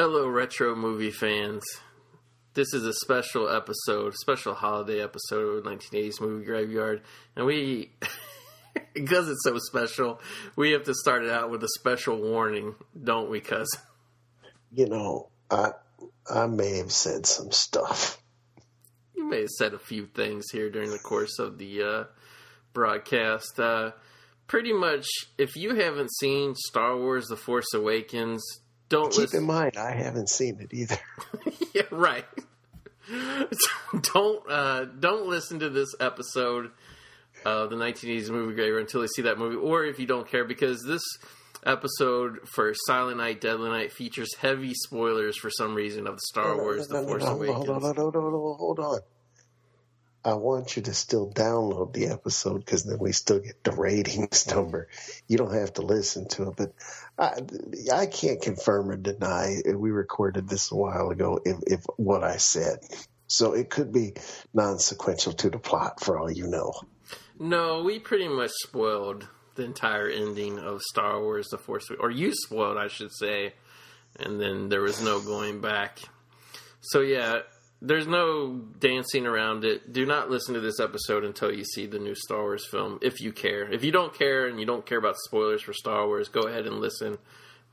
Hello, retro movie fans. This is a special episode, special holiday episode of 1980s Movie Graveyard. And we, because it's so special, we have to start it out with a special warning, don't we, cuz? You know, I I may have said some stuff. You may have said a few things here during the course of the uh, broadcast. Uh, pretty much, if you haven't seen Star Wars The Force Awakens, don't Keep listen. in mind, I haven't seen it either. yeah, right. don't uh, don't listen to this episode of the 1980s movie graveyard until you see that movie, or if you don't care, because this episode for Silent Night, Deadly Night features heavy spoilers for some reason of the Star Wars: The Force Awakens. hold on, hold on, hold on, hold on. I want you to still download the episode because then we still get the ratings number. You don't have to listen to it, but I, I can't confirm or deny. We recorded this a while ago. If, if what I said, so it could be non-sequential to the plot for all you know. No, we pretty much spoiled the entire ending of Star Wars: The Force, or you spoiled, I should say, and then there was no going back. So yeah, there's no dancing around it. Do not listen to this episode until you see the new Star Wars film, if you care. If you don't care and you don't care about spoilers for Star Wars, go ahead and listen.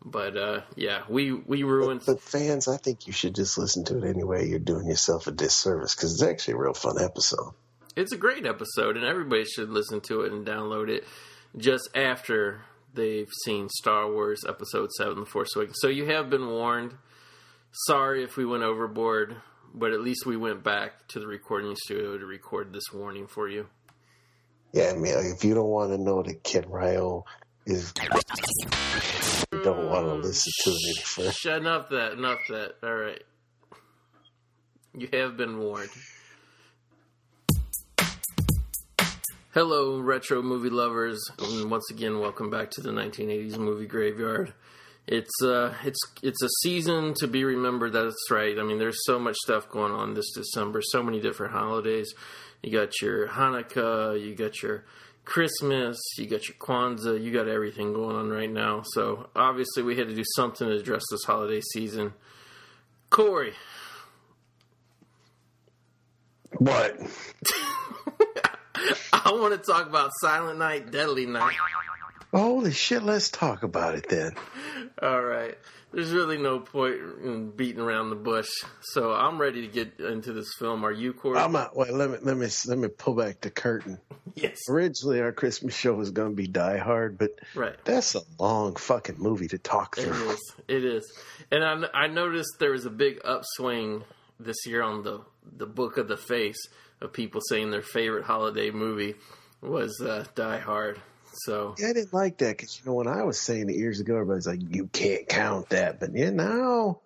But uh, yeah, we we ruined. But fans, I think you should just listen to it anyway. You're doing yourself a disservice because it's actually a real fun episode. It's a great episode, and everybody should listen to it and download it just after they've seen Star Wars Episode 7 The Force Awakens. So you have been warned. Sorry if we went overboard, but at least we went back to the recording studio to record this warning for you. Yeah, I mean, if you don't want to know that Ken Ryo is, you don't want to mm, listen to it any further. Shut up! that, enough that. All right. You have been warned. Hello, retro movie lovers, and once again, welcome back to the 1980s movie graveyard. It's uh, it's it's a season to be remembered. That's right. I mean, there's so much stuff going on this December. So many different holidays. You got your Hanukkah. You got your Christmas. You got your Kwanzaa. You got everything going on right now. So obviously, we had to do something to address this holiday season. Corey, What? I want to talk about Silent Night, Deadly Night. Holy shit! Let's talk about it then. All right. There's really no point in beating around the bush. So I'm ready to get into this film. Are you, Corey? I'm not. Wait, let me let me let me pull back the curtain. yes. Originally, our Christmas show was going to be Die Hard, but Right. that's a long fucking movie to talk through. is. It is. And I, I noticed there was a big upswing this year on the, the Book of the Face of people saying their favorite holiday movie was uh, Die Hard. So, Yeah, I didn't like that because you know when I was saying it years ago, everybody's like, "You can't count that," but yeah, now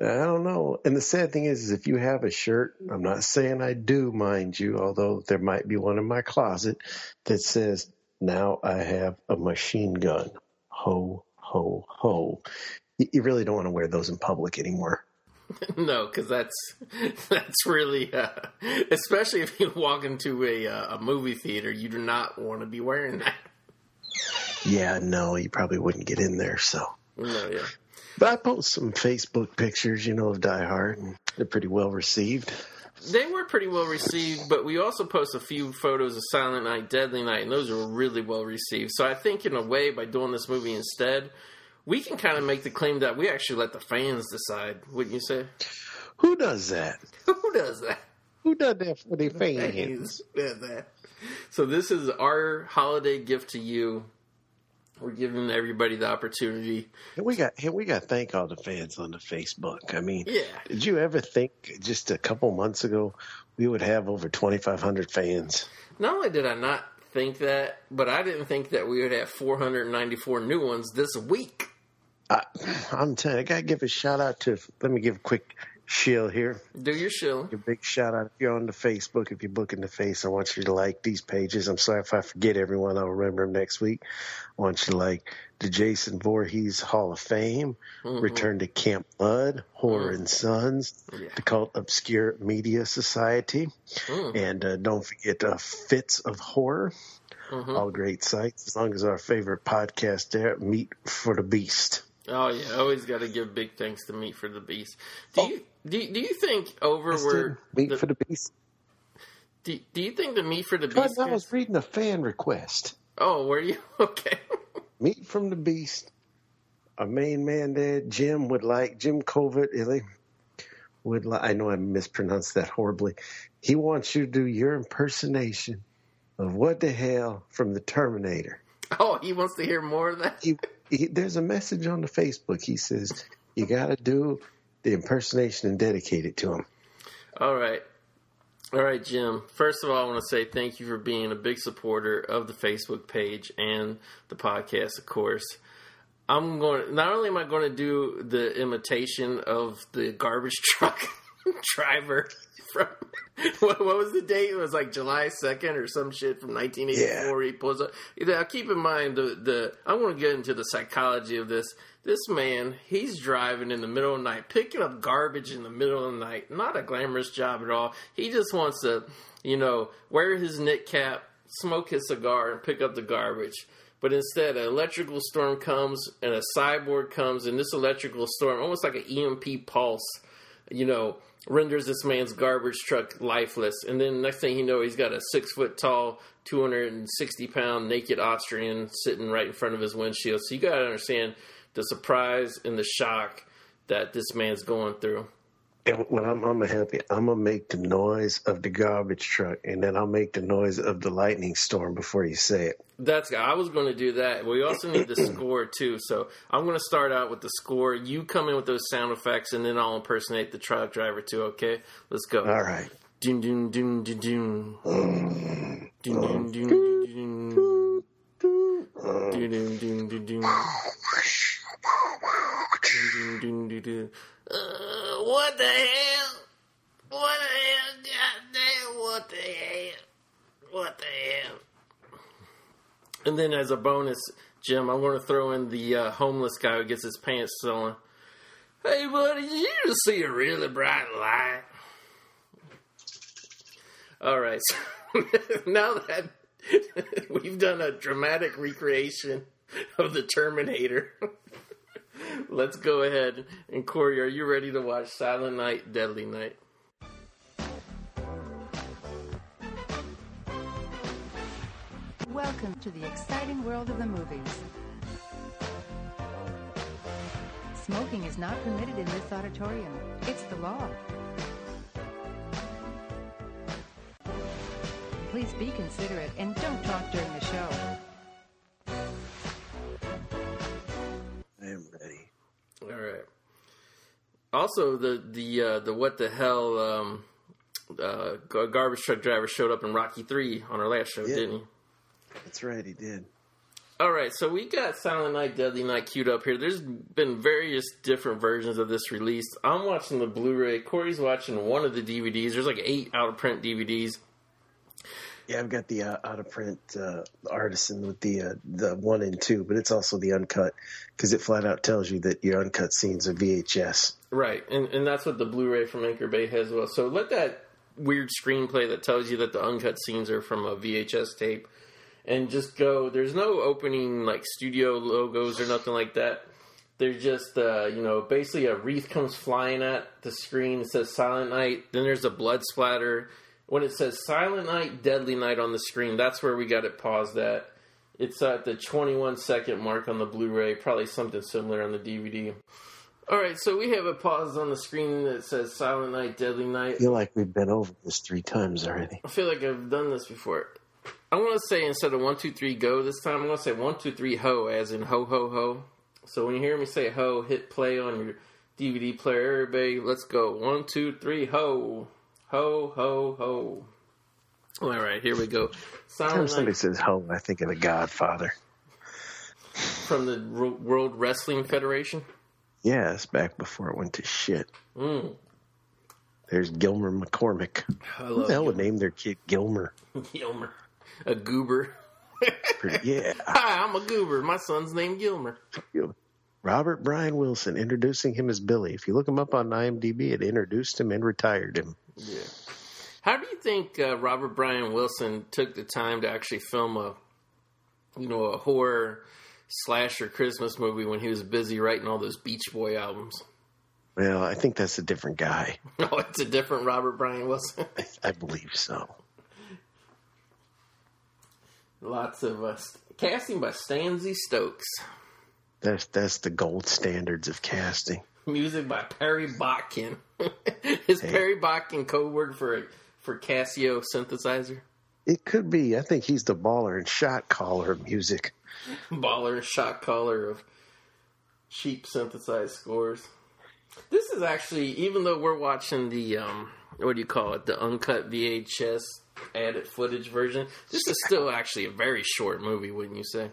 I don't know. And the sad thing is, is if you have a shirt, I'm not saying I do, mind you, although there might be one in my closet that says, "Now I have a machine gun." Ho ho ho! You, you really don't want to wear those in public anymore. no, because that's that's really, uh, especially if you walk into a, uh, a movie theater, you do not want to be wearing that. Yeah, no, you probably wouldn't get in there. So, No, yeah. but I post some Facebook pictures, you know, of Die Hard, and they're pretty well received. They were pretty well received, but we also post a few photos of Silent Night, Deadly Night, and those were really well received. So I think, in a way, by doing this movie instead, we can kind of make the claim that we actually let the fans decide. Wouldn't you say? Who does that? Who does that? Who does that for the fans? That. So this is our holiday gift to you. We're giving everybody the opportunity. And we got. We got to thank all the fans on the Facebook. I mean, Yeah. did you ever think just a couple months ago we would have over twenty five hundred fans? Not only did I not think that, but I didn't think that we would have 494 new ones this week. I, I'm telling you, I got to give a shout out to. Let me give a quick shill here. Do your shill. A big shout out if you're on the Facebook, if you're booking the face, I want you to like these pages. I'm sorry if I forget everyone, I'll remember them next week. I want you to like the Jason Voorhees Hall of Fame, Return to Camp Blood, Horror and Sons, Yeah. the Cult Obscure Media Society, Mm. and uh, don't forget uh, Fits of Horror. Mhm. All great sites, as long as our favorite podcast there, Meat for the Beast. Oh yeah, always got to give big thanks to Meat for the Beast. Do Oh. you do, do you think over Yes, where. Meat the- for the beast. do, do you think the Meat for the God, Beast? I was reading a fan request. oh, were you okay? Meat from the Beast. Our main man there, Jim, would like Jim Covert. Really, eh, would like. I know I mispronounced that horribly. He wants you to do your impersonation of what the hell from the Terminator. oh, he wants to hear more of that. He, he, there's a message on the Facebook. He says you got to do the impersonation and dedicate it to him. All right. All right, Jim. First of all, I want to say thank you for being a big supporter of the Facebook page and the podcast, of course. I'm going To, not only am I going to do the imitation of the garbage truck driver from what, what was the date? It was like July 2nd or some shit from 1984. He pulls up. Now, keep in mind the the I want to get into the psychology of this. This man, he's driving in the middle of the night, picking up garbage in the middle of the night. Not a glamorous job at all. He just wants to, you know, wear his knit cap, smoke his cigar, and pick up the garbage. But instead, an electrical storm comes and a cyborg comes, and this electrical storm, almost like an EMP pulse, you know, renders this man's garbage truck lifeless. And then next thing you know, he's got a six foot tall, 260 pound naked Austrian sitting right in front of his windshield. So you got to understand the surprise and the shock that this man's going through. And when I'm, I'm gonna help you, I'm gonna make the noise of the garbage truck, and then I'll make the noise of the lightning storm before you say it. That's I was going to do that. We also need the score too. So I'm going to start out with the score. You come in with those sound effects, and then I'll impersonate the truck driver too. Okay, let's go. All right. Doom doom doom doom doom. Doom doom doom doom doom. Doom doom doom doom doom. Doom doom doom doom. Uh, what the hell? What the hell? Goddamn! What the hell? What the hell? And then as a bonus, Jim, I'm going to throw in the uh, homeless guy who gets his pants stolen. Hey, buddy, you just see a really bright light? All right, so now that we've done a dramatic recreation of the Terminator, let's go ahead and Corey, are you ready to watch Silent Night, Deadly Night? Welcome to the exciting world of the movies. Smoking is not permitted in this auditorium. It's the law. Please be considerate and don't talk during the show. I am ready. All right. Also, the the uh, the what the hell um, uh, garbage truck driver showed up in Rocky Three on our last show, Yeah. didn't he? That's right. He did. All right, so we got Silent Night, Deadly Night queued up here. There's been various different versions of this released. I'm watching the Blu-ray. Corey's watching one of the DVDs. There's like eight out of print DVDs. Yeah, I've got the uh, out of print uh, artisan with the uh, the one and two, but it's also the uncut because it flat out tells you that your uncut scenes are VHS. Right, and and that's what the Blu-ray from Anchor Bay has as well. So let that weird screenplay that tells you that the uncut scenes are from a VHS tape, and just go. There's no opening like studio logos or nothing like that. There's just uh, you know basically a wreath comes flying at the screen. It says Silent Night. Then there's a blood splatter. When it says Silent Night, Deadly Night on the screen, that's where we got it paused at. It's at the 21 second mark on the Blu-ray. Probably something similar on the DVD. All right, so we have it paused on the screen that says Silent Night, Deadly Night. I feel like we've been over this three times already. I feel like I've done this before. I'm going to say instead of one, two, three, go this time, I'm going to say one, two, three, ho, as in ho, ho, ho. So when you hear me say ho, hit play on your DVD player. Everybody, let's go. One, two, three, ho. Ho, ho, ho. All right, here we go. Silent somebody says "home," I think of the Godfather. from the Ro- World Wrestling Federation. Yes, back before it went to shit. Mm, There's Gilmer McCormick. I Who the hell would name their kid Gilmer? Gilmer. A goober. Yeah. Hi, I'm a goober. My son's named Gilmer. Robert Brian Wilson introducing him as Billy. If you look him up on IMDb, it introduced him and retired him. Yeah. How do you think uh, Robert Brian Wilson took the time to actually film a, you know, a horror slasher Christmas movie when he was busy writing all those Beach Boy albums. Well, I think that's a different guy. Oh, it's a different Robert Brian Wilson. I, I believe so. Lots of uh, casting by Stanley Stokes. That's that's the gold standards of casting. Music by Perry Botkin. Is Hey. Perry Botkin co-word for for Casio synthesizer? It could be. I think he's the baller and shot caller of music. Baller and shot caller of cheap synthesized scores. This is actually, even though we're watching the um, what do you call it, the uncut VHS added footage version, this is still actually a very short movie, wouldn't you say?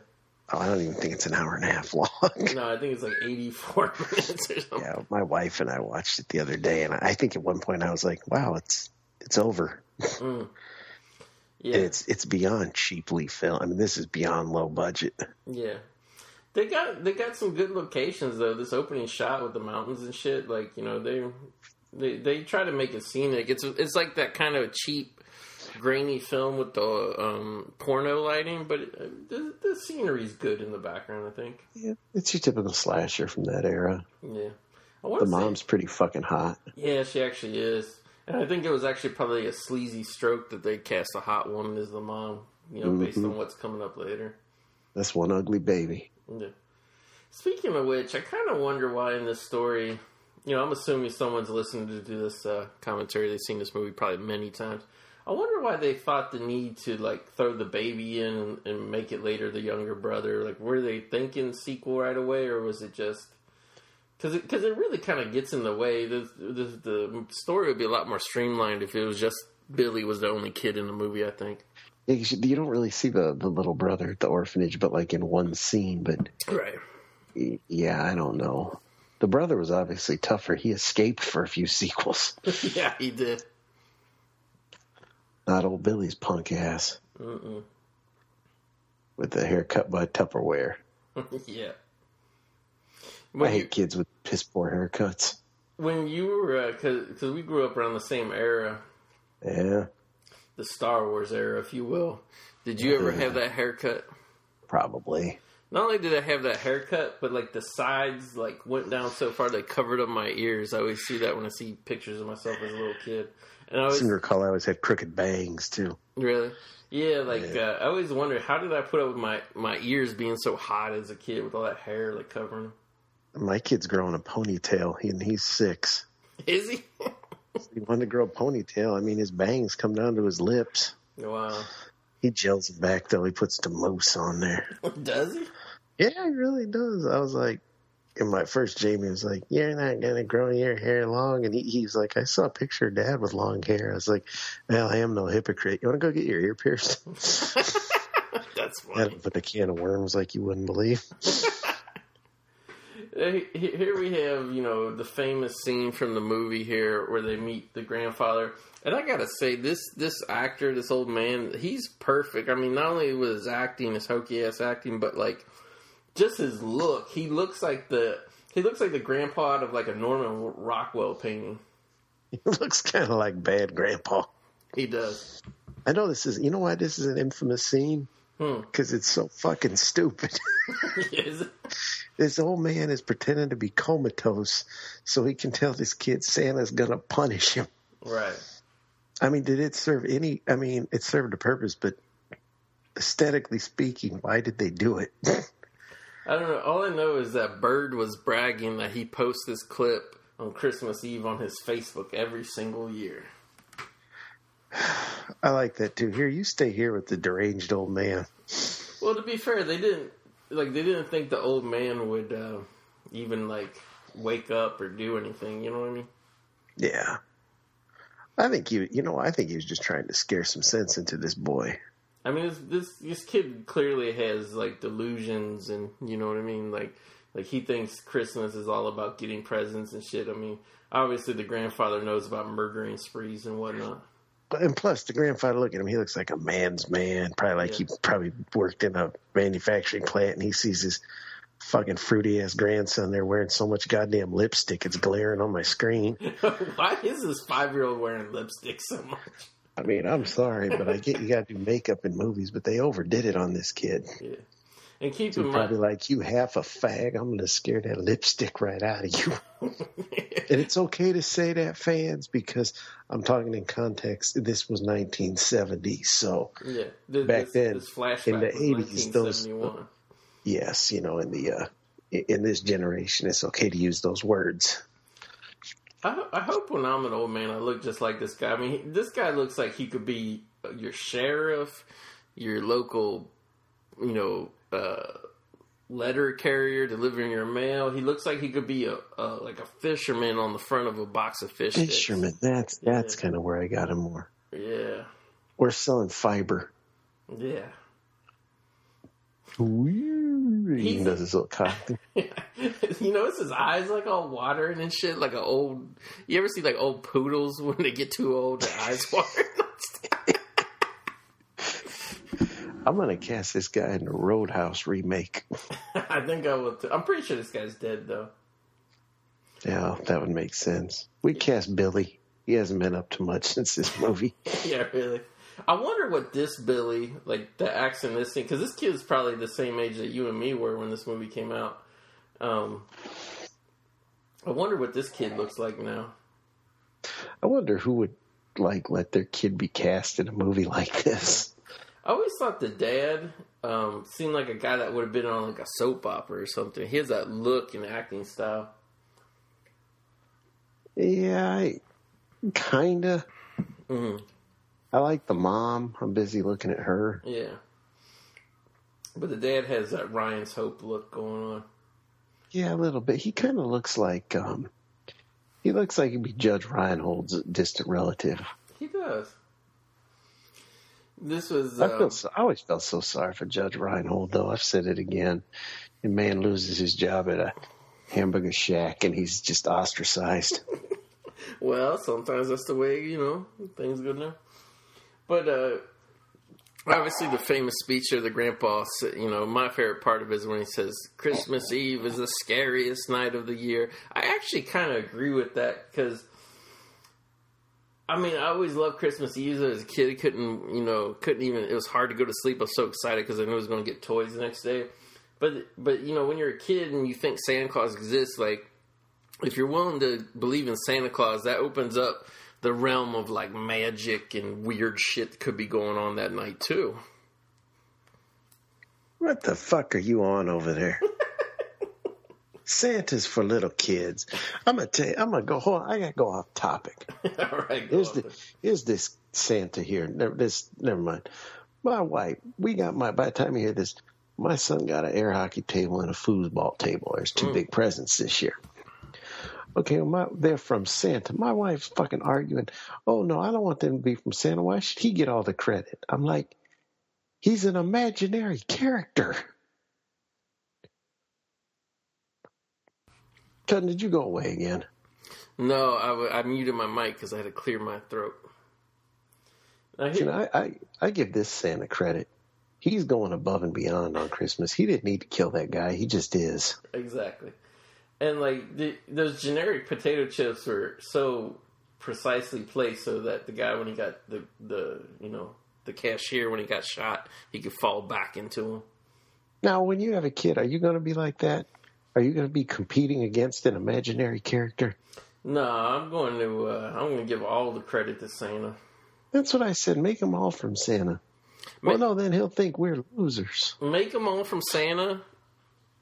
Oh, I don't even think it's an hour and a half long. No, I think it's like eighty-four minutes or something. yeah, my wife and I watched it the other day, and I think at one point I was like, "Wow, it's it's over." Mm. Yeah, It's it's beyond cheaply filmed. I mean, this is beyond low budget. Yeah. They got they got some good locations though. This opening shot with the mountains and shit, like you know they they they try to make it scenic. It's it's like that kind of cheap, grainy film with the um, porno lighting, but it, the, the scenery's good in the background. I think. Yeah, it's your typical slasher from that era. Yeah. I The say, mom's pretty fucking hot. yeah, she actually is, and I think it was actually probably a sleazy stroke that they cast a hot woman as the mom. You know, based on what's coming up later. That's one ugly baby. Yeah. Speaking of which, I kind of wonder why in this story, you know, I'm assuming someone's listening to do this uh, commentary. They've seen this movie probably many times. I wonder why they thought the need to like throw the baby in and, and make it later the younger brother. Like, were they thinking sequel right away, or was it just because it, cause it really kind of gets in the way? The, the the story would be a lot more streamlined if it was just Billy was the only kid in the movie. I think. Yeah, you don't really see the, the little brother at the orphanage, but like in one scene. But Right. yeah, I don't know. The brother was obviously tougher. He escaped for a few sequels. yeah, he did. Not old Billy's punk ass Mm-mm. with the haircut by Tupperware. yeah. I When you, hate kids with piss poor haircuts. when you were, uh, because we grew up around the same era, Yeah, the Star Wars era, if you will. Did you ever have that haircut? probably. Not only did I have that haircut, but like the sides like went down so far they covered up my ears. I always see that when I see pictures of myself as a little kid, and I always recall I always had crooked bangs too. really, yeah, like Yeah. Uh, I always wondered how did I put up with my my ears being so hot as a kid with all that hair like covering them. My kid's growing a ponytail, and he's six. Is he? He wanted to grow a ponytail. I mean, his bangs come down to his lips. wow, He gels it back though. He puts the mousse on there. does he? Yeah, he really does. I was like, in my first Jamie was like, "You're not gonna grow your hair long," and he, he's like, "I saw a picture of Dad with long hair." I was like, "Well, I am no hypocrite. You want to go get your ear pierced?" That's funny. opened a can of worms like you wouldn't believe. Here we have, you know, the famous scene from the movie here where they meet the grandfather. And I gotta say, this this actor, this old man, he's perfect. I mean, not only with his acting, his hokey ass acting, but like just his look. He looks like the he looks like the grandpa out of like a Norman Rockwell painting. He looks kind of like bad grandpa. He does. I know this is. You know why this is an infamous scene? Hmm. Because it's so fucking stupid. This old man is pretending to be comatose so he can tell this kid Santa's gonna punish him. Right. I mean, did it serve any? I mean, it served a purpose, but aesthetically speaking, why did they do it? I don't know. All I know is that Bird was bragging that he posts this clip on Christmas Eve on his Facebook every single year. I like that too. Here, you stay here with the deranged old man. Well, to be fair, they didn't like they didn't think the old man would uh, even like wake up or do anything. You know what I mean? Yeah, I think you. You know, I think he was just trying to scare some sense into this boy. I mean, this this, this kid clearly has like delusions, and you know what I mean. Like like he thinks Christmas is all about getting presents and shit. I mean, obviously the grandfather knows about murdering sprees and whatnot. And plus, the grandfather, look at him. He looks like a man's man. Probably like he probably worked in a manufacturing plant, and he sees his fucking fruity ass grandson there wearing so much goddamn lipstick it's glaring on my screen. Why is this five year old wearing lipstick so much? I mean, I'm sorry, but I get you got to do makeup in movies, but they overdid it on this kid. Yeah. And keep So in probably mind, like you half a fag. I'm gonna scare that lipstick right out of you. and it's okay to say that, fans, because I'm talking in context. This was 1970, so yeah, this, back then, this in the was 80s, those- yes, you know, in the uh, in this generation, it's okay to use those words. I, I hope when I'm an old man, I look just like this guy. I mean, he, this guy looks like he could be your sheriff, your local, you know, uh, letter carrier delivering your mail. He looks like he could be a, a like a fisherman on the front of a box of fish. sticks. Fisherman, that's that's Yeah. kind of where I got him more. Yeah, Or selling fiber. yeah. He does his little cock. you notice his eyes like all watering and shit, like an old. You ever see like old poodles when they get too old, their eyes watering? I'm gonna cast this guy in the Roadhouse remake. I think I will. Too. I'm pretty sure this guy's dead though. Yeah, that would make sense. We cast Billy. He hasn't been up to much since this movie. Yeah, really. I wonder what this Billy, like the accent, this thing, because this kid's probably the same age that you and me were when this movie came out. Um, I wonder what this kid looks like now. I wonder who would like let their kid be cast in a movie like this. I always thought the dad um, seemed like a guy that would have been on like a soap opera or something. He has that look and acting style. Yeah, I kinda. hmm I like the mom. I'm busy looking at her. Yeah, but the dad has that Ryan's Hope look going on. Yeah, a little bit. He kind of looks like um, he looks like he'd be Judge Reinhold's distant relative. He does. This was. I um, feel so, I always felt so sorry for Judge Reinhold, though. I've said it again. A man loses his job at a hamburger shack, and he's just ostracized. Well, sometimes that's the way you know things go now. But uh, obviously, the famous speech of the grandpa. You know, my favorite part of it is when he says, "Christmas Eve is the scariest night of the year." I actually kind of agree with that because. I mean, I always loved Christmas Eve as a kid. Couldn't, you know, couldn't even. It was hard to go to sleep. I was so excited because I knew I was going to get toys the next day. But, but you know, when you're a kid and you think Santa Claus exists, like if you're willing to believe in Santa Claus, that opens up the realm of like magic and weird shit could be going on that night too. What the fuck are you on over there? Santa's for little kids. I'm gonna tell you. I'm gonna go. Hold on. I gotta go off topic. All right, go Here's on the here's this Santa here. Never, this never mind. My wife. We got my. By the time you hear this, my son got an air hockey table and a foosball table. There's two Mm. big presents this year. Okay, well, my, they're from Santa. My wife's fucking arguing. Oh no, I don't want them to be from Santa. Why should he get all the credit? I'm like, he's an imaginary character. Cousin, did you go away again? No, I, w- I muted my mic because I had to clear my throat. Now, You know, I, I, I give this Santa credit. He's going above and beyond on Christmas. He didn't need to kill that guy. He just is. exactly, and like the, those generic potato chips were so precisely placed so that the guy when he got the the you know the cashier when he got shot he could fall back into him. Now, when you have a kid, are you going to be like that? Are you going to be competing against an imaginary character? No, I'm going to uh, I'm going to give all the credit to Santa. That's what I said. Make them all from Santa. Well, no, then he'll think we're losers. make them all from Santa,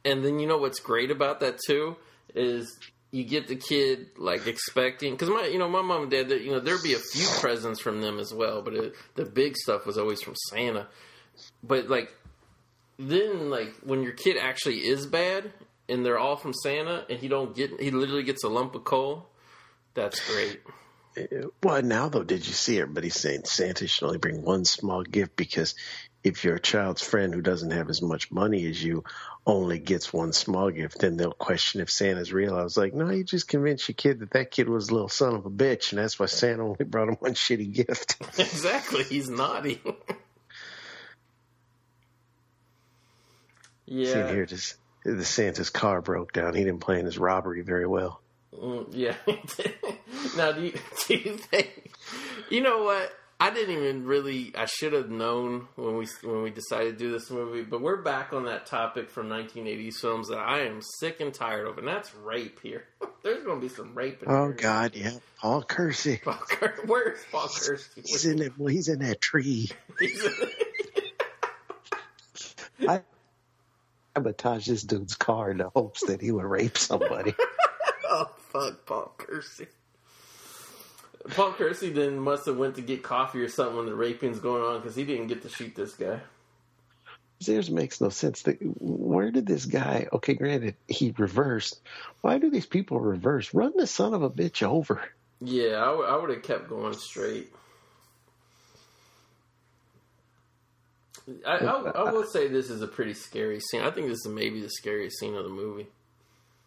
and then you know what's great about that too is you get the kid like expecting because my you know my mom and dad that you know there'd be a few presents from them as well, but it, the big stuff was always from Santa. But like then like when your kid actually is bad and they're all from Santa and he don't get he literally gets a lump of coal, that's great. Eh, eh, well, now though, did you see everybody saying Santa should only bring one small gift because if your child's friend who doesn't have as much money as you only gets one small gift, then they'll question if Santa's real. I was like, no, you just convinced your kid that that kid was a little son of a bitch, and that's why Santa only brought him one shitty gift. exactly, he's naughty. See yeah. here, this, the Santa's car broke down. He didn't plan his robbery very well. Mm, yeah. now, do you, do you think? You know what? I didn't even really. I should have known when we when we decided to do this movie. But we're back on that topic from 1980s films that I am sick and tired of, and that's rape. Here, there's going to be some rape. In Oh here. God, yeah, Paul Kersey. Paul Ker- Where's Paul Kersey? He's in it. Well, he's in that tree. I sabotage this dude's car in the hopes that he would rape somebody. oh fuck, Paul Kersey. Paul Kersey then must have went to get coffee or something when the raping's going on because he didn't get to shoot this guy. This makes no sense. Where did this guy? Okay, granted, he reversed. Why do these people reverse? Run the son of a bitch over. Yeah, I would have kept going straight. I, I, I will say this is a pretty scary scene. I think this is maybe the scariest scene of the movie.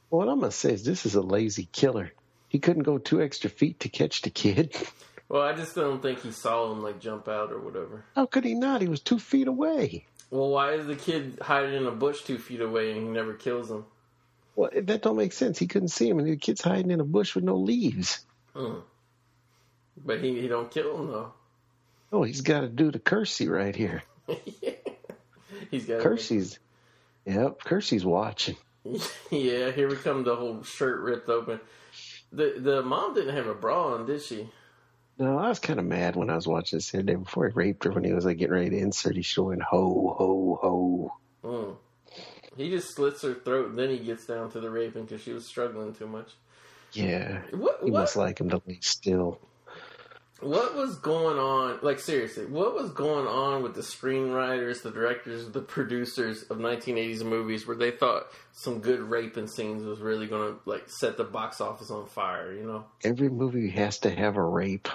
What I'm gonna say is this is a lazy killer. He couldn't go two extra feet to catch the kid. Well, I just don't think he saw him like jump out or whatever. How could he not? He was two feet away. Well, why is the kid hiding in a bush two feet away and he never kills him? Well, that don't make sense. He couldn't see him, and the kid's hiding in a bush with no leaves. Mm. But he he don't kill him though. Oh, he's got to do the Kersey right here. He's got Kersey's, yep, Kersey's watching. yeah, here we come. The whole shirt ripped open. The the mom didn't have a bra on, did she? No, I was kind of mad when I was watching this the other day before he raped her. When he was like getting ready to insert, he's showing ho ho ho. Mm. He just slits her throat, and then he gets down to the raping because she was struggling too much. Yeah, What he what must like him to lay still. What was going on? Like seriously, what was going on with the screenwriters, the directors, the producers of 1980s movies, where they thought some good raping scenes was really going to like set the box office on fire? You know? Every movie has to have a rape.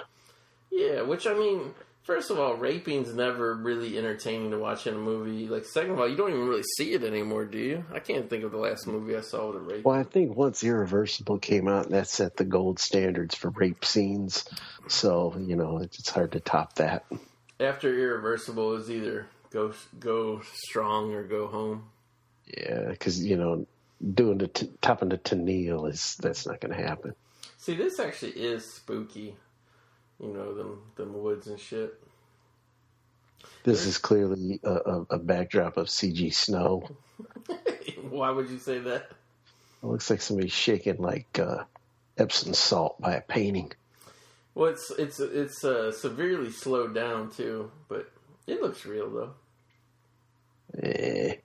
Yeah, which I mean, first of all, raping's never really entertaining to watch in a movie. Like, second of all, you don't even really see it anymore, do you? I can't think of the last movie I saw with a rape. Well, I think once Irreversible came out, and that set the gold standards for rape scenes. So you know, it's, hard to top that. After Irreversible, was either go go strong or go home. Yeah, because you know, doing the t- topping the Tennille is that's not going to happen. See, this actually is spooky. You know, them them woods and shit. This is clearly a, a, a backdrop of CG snow. Why would you say that? It looks like somebody's shaking like uh, Epsom salt by a painting. Well, it's it's it's uh, severely slowed down too, but it looks real though. Eh.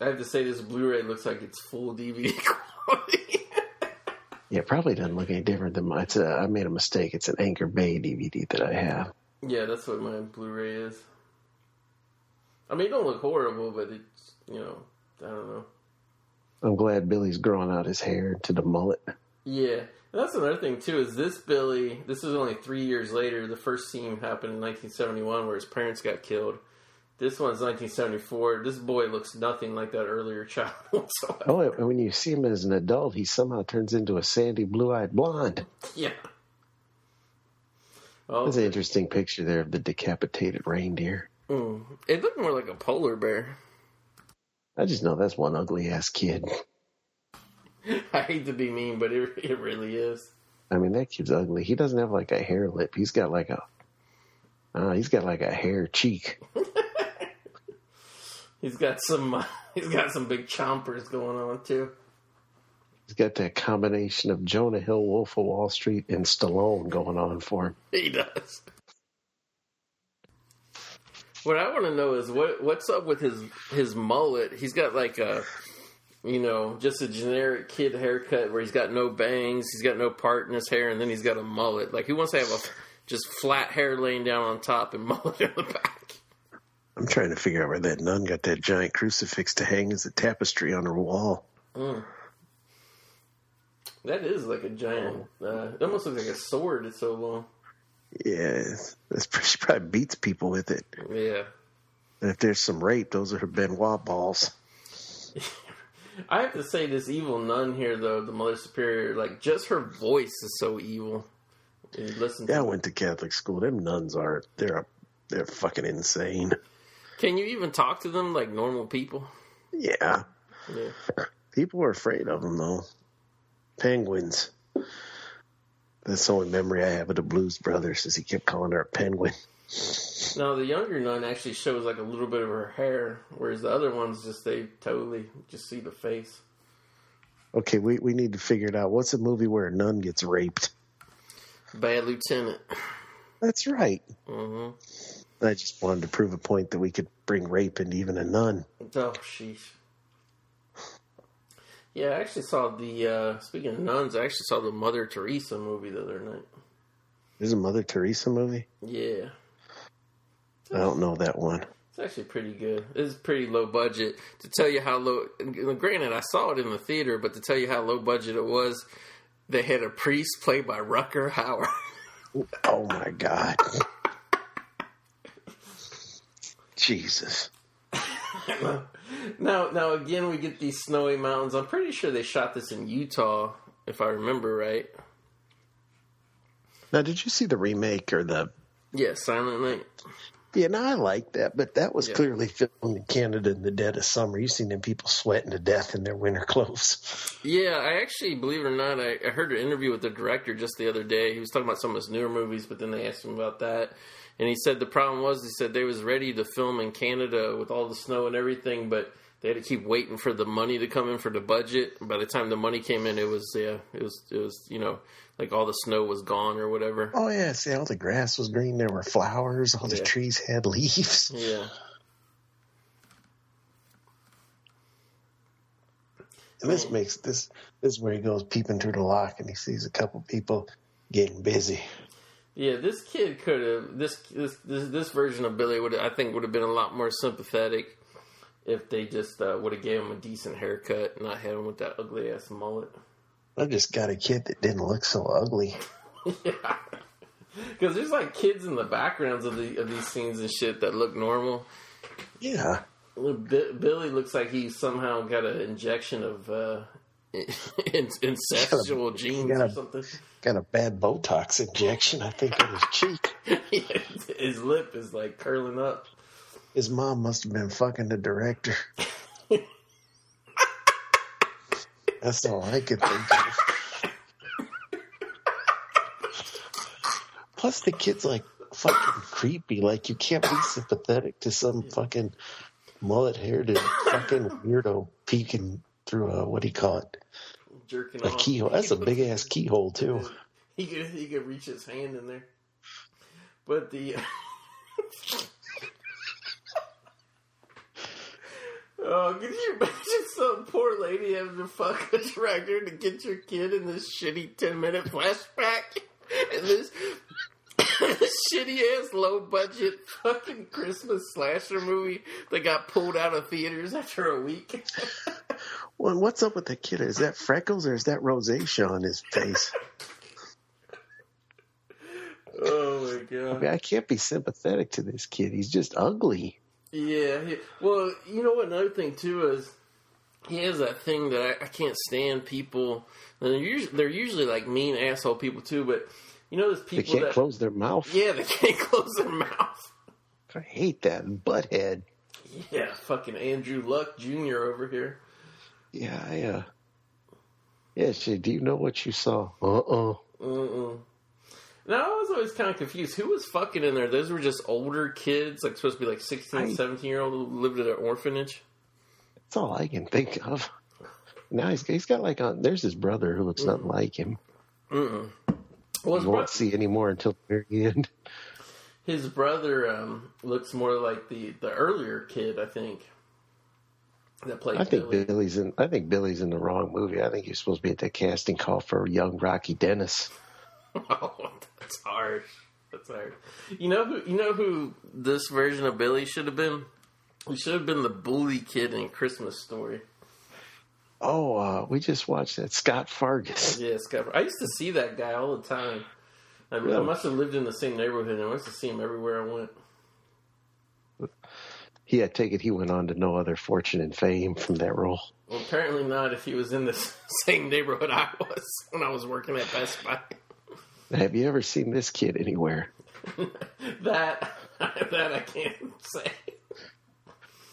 I have to say, this Blu-ray looks like it's full DVD quality. Yeah, it probably doesn't look any different than mine. It's a, I made a mistake. It's an Anchor Bay DVD that I have. yeah, that's what my Blu-ray is. I mean, it don't look horrible, but it's you know, I don't know. I'm glad Billy's growing out his hair to the mullet. Yeah, and that's another thing too. Is this Billy? This is only three years later. The first scene happened in 1971, where his parents got killed. This one's 1974. This boy looks nothing like that earlier child whatsoever. Oh, and when you see him as an adult, he somehow turns into a sandy, blue-eyed blonde. Yeah. Oh, That's an interesting picture there of the decapitated reindeer. mm. it looked more like a polar bear. I just know that's one ugly ass kid. I hate to be mean, but it it really is. I mean, that kid's ugly. He doesn't have like a hair lip. He's got like a, uh, he's got like a hair cheek. He's got some. Uh, he's got some big chompers going on too. He's got that combination of Jonah Hill, Wolf of Wall Street, and Stallone going on for him. He does. What I want to know is what what's up with his his mullet. He's got like a, you know, just a generic kid haircut where he's got no bangs, he's got no part in his hair, and then he's got a mullet. Like he wants to have a just flat hair laying down on top and mullet in the back. I'm trying to figure out where that nun got that giant crucifix to hang as a tapestry on her wall. Mm. That is like a giant. Uh, it almost looks like a sword. It's so long. Yeah, that's, she probably beats people with it. Yeah. And if there's some rape, those are her Ben Wa balls. I have to say, this evil nun here, though, the Mother Superior, like, just her voice is so evil. You listen Yeah, I went to Catholic school. Them nuns are they're they're fucking insane. Can you even talk to them like normal people? Yeah, Yeah. people are afraid of them though. Penguins. That's the only memory I have of the Blues Brothers is he kept calling her a penguin. Now the younger nun actually shows like a little bit of her hair, whereas the other ones just they totally just see the face. Okay, we, we need to figure it out. What's a movie where a nun gets raped? Bad Lieutenant. That's right. hmm I just wanted to prove a point that we could bring rape into even a nun. Oh, sheesh. Yeah, I actually saw the. Uh, speaking of nuns, I actually saw the Mother Teresa movie the other night. There's a Mother Teresa movie? Yeah, I don't know that one. it's actually pretty good. It's pretty low budget. To tell you how low, granted, I saw it in the theater, but to tell you how low budget it was, they had a priest played by Rutger Hauer. Oh my God. Jesus. now, now again, we get these snowy mountains. I'm pretty sure they shot this in Utah, if I remember right. Now, did you see the remake or the? Yeah, Silent Night. Yeah, no, I like that, but that was Yeah. clearly filmed in Canada in the dead of summer. You've seen them people sweating to death in their winter clothes. Yeah, I actually, believe it or not, I, I heard an interview with the director just the other day. He was talking about some of his newer movies, but then they asked him about that. And he said the problem was, he said they was ready to film in Canada with all the snow and everything, but they had to keep waiting for the money to come in for the budget. By the time the money came in, it was, yeah, it was, it was, you know, like all the snow was gone or whatever. Oh yeah, see, all the grass was green. There were flowers. All the Yeah. trees had leaves. Yeah. And this makes this this is where he goes peeping through the lock and he sees a couple people getting busy. Yeah, this kid could have this this this this version of Billy would I think would have been a lot more sympathetic if they just uh, would have gave him a decent haircut, and not had him with that ugly ass mullet. I just got a kid that didn't look so ugly. yeah, because there's like kids in the backgrounds of the of these scenes and shit that look normal. Yeah. Bi- Billy looks like he somehow got an injection of uh, incestual genes got or a- something. Got a bad Botox injection, I think, in his cheek. His lip is like curling up. His mom must have been fucking the director. That's all I could think of. Plus, the kid's like fucking creepy. Like, you can't be sympathetic to some fucking mullet haired fucking weirdo peeking through a, what do you call it? Jerking A off. keyhole. That's a big ass keyhole, too. He could he could reach his hand in there. But the Oh, could you imagine some poor lady having to fuck a director to get your kid in this shitty ten minute flashback? And this this shitty ass low budget fucking Christmas slasher movie that got pulled out of theaters after a week. Well, what's up with the kid? Is that freckles or is that rosacea on his face? oh my I god. mean, I can't be sympathetic to this kid. He's just ugly. Yeah. he- Well, you know what? Another thing too is he has that thing that I, I can't stand people. And they're usually, they're usually like mean asshole people too. But you know, there's They people can't that close their mouth. yeah, they can't close their mouth. I hate that butthead. Yeah, fucking Andrew Luck Jr. over here. Yeah, I, uh, yeah, shit, do you know what you saw? Uh-uh. Mm-mm. Now I was always kind of confused. Who was fucking in there? Those were just older kids, like supposed to be like 16, I- 17 year old who lived at an orphanage. That's all I can think of. Now he's, he's got like a, there's his brother who looks nothing like him. Mm-mm. Well, his, You bro- won't see anymore until the very end. his brother um, looks more like the the earlier kid, I think. That played I think Billy. Billy's in. I think Billy's in the wrong movie. I think he's supposed to be at the casting call for young Rocky Dennis. Oh, that's harsh. That's harsh. You know who? You know who this version of Billy should have been? He should have been the bully kid in Christmas Story. Oh, uh, we just watched that Scut Farkus. Yeah, Scut. I used to see that guy all the time. I, mean, I must have lived in the same neighborhood, and I used to see him everywhere I went. He, I take it, he went on to no other fortune and fame from that role. Well, apparently not. If he was in the same neighborhood I was when I was working at Best Buy, Have you ever seen this kid anywhere? that that I can't say.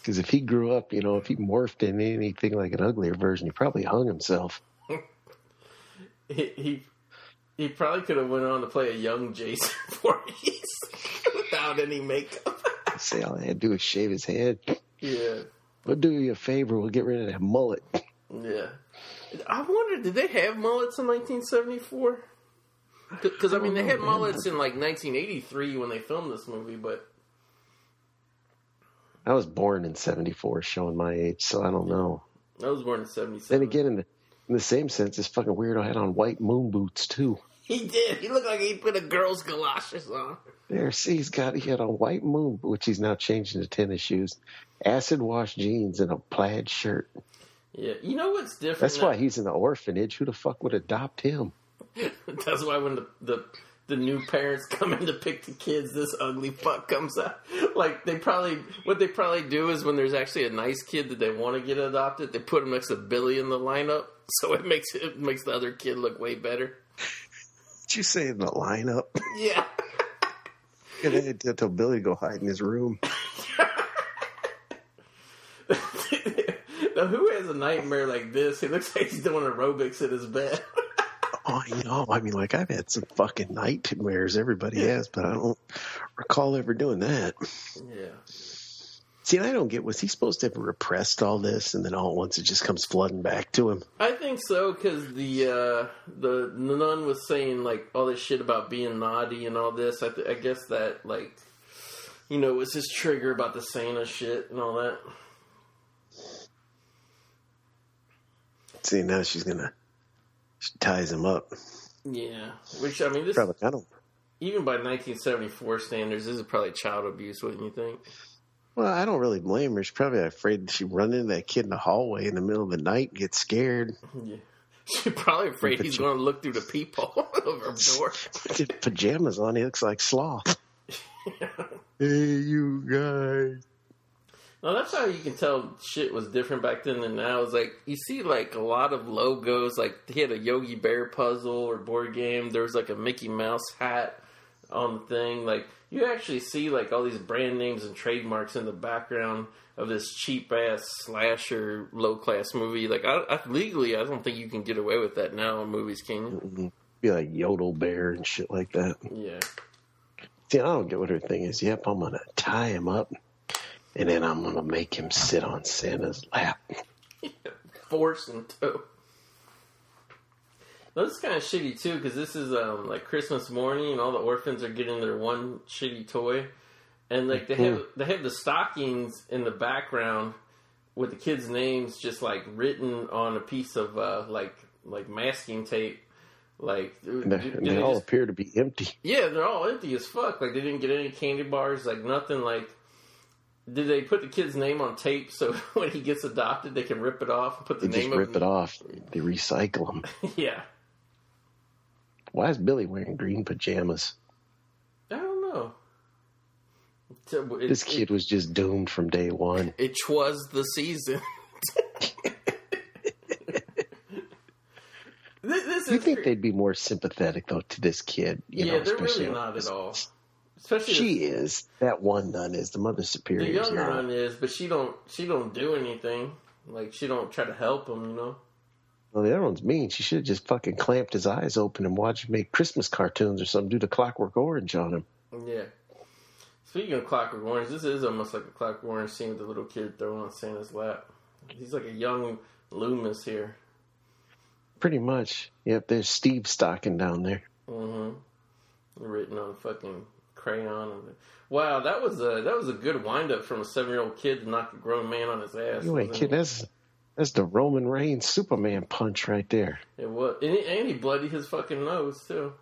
Because if he grew up, you know, if he morphed in anything like an uglier version, he probably hung himself. He, he he probably could have went on to play a young Jason Voorhees without any makeup. Say all I had to do was shave his head. yeah, We'll do you a favor. We'll get rid of that mullet. yeah. I wonder, did they have mullets in 1974? Because I mean, they had mullets in like 1983 when they filmed this movie, but I was born in '74, showing my age, so I don't know. I was born in 77. Then again, in the in the same sense, this fucking weirdo had on white moon boots too. He did. He looked like he put a girl's galoshes on. There, see, he's got he had a white moon, which he's now changing to tennis shoes, acid wash jeans, and a plaid shirt. Yeah, you know what's different? That's now- why he's in the orphanage. Who the fuck would adopt him? That's why when the, the the new parents come in to pick the kids, this ugly fuck comes out. Like they probably what they probably do is when there's actually a nice kid that they want to get adopted, they put him next to Billy in the lineup, so it makes it makes the other kid look way better. Did you say in the lineup? Yeah. And then to Billy go hide in his room. now who has a nightmare like this? He looks like he's doing aerobics in his bed. Oh, I know. I mean, like I've had some fucking nightmares. Everybody has, but I don't recall ever doing that. yeah. See, I don't get. Was he supposed to have repressed all this, and then all at once it just comes flooding back to him? I think so because the uh, the nun was saying like all this shit about being naughty and all this. I, th- I guess that like you know was his trigger about the Santa shit and all that. See, now she's gonna she ties him up. Yeah, which I mean, this Probably, I don't. even by 1974 standards, this is probably child abuse. Wouldn't you think? Well, I don't really blame her. She's probably afraid she run into that kid in the hallway in the middle of the night, and get scared. Yeah. She's probably afraid he's going to look through the peephole of her door. With pajamas on, he looks like sloth. Hey, you guys. No, that's how you can tell shit was different back then than now. Is like you see like a lot of logos. Like he had a Yogi Bear puzzle or board game. There was like a Mickey Mouse hat on the thing. Like you actually see like all these brand names and trademarks in the background of this cheap ass slasher low class movie. Like I, I legally, I don't think you can get away with that now in movies, can you? Mm-hmm. Be like Yodel Bear and shit like that. Yeah. See, I don't get what her thing is. Yep, I'm gonna tie him up, and then I'm gonna make him sit on Santa's lap. force and toe. Now, this is kind of shitty too because this is um, like Christmas morning and all the orphans are getting their one shitty toy, and like they have they have the stockings in the background with the kids' names just like written on a piece of uh, like like masking tape. Like, And they, and they they all just- appear to be empty. yeah, they're all empty as fuck. Like they didn't get any candy bars, like nothing. Like, did they put the kid's name on tape so when he gets adopted, they can rip it off and put the They name just rip it off. They recycle them. Yeah, Why is Billy wearing green pajamas? I don't know. It, This kid was just doomed from day one. It, it was the season. this, this You think they'd be more sympathetic though to this kid? You yeah, know, they're really not at all. Especially She is. That one nun is. The mother superior the younger one is, but she don't she don't do anything. Like she don't try to help him, you know. Well, the other one's mean. She should have just fucking clamped his eyes open and watched him make Christmas cartoons or something. Do the Clockwork Orange on him. Yeah. Speaking of Clockwork Orange, this is almost like a Clockwork Orange scene with the little kid throwing on Santa's lap. He's like a young Loomis here. Pretty much. Yep. There's Steve Stocking down there. Mm-hmm. Written on fucking crayon. Wow, that was a that was a good wind up from a seven year old kid to knock a grown man on his ass. You ain't kidding. That's that's the Roman Reigns Superman punch right there. It, was, and he, and he bloodied his fucking nose too.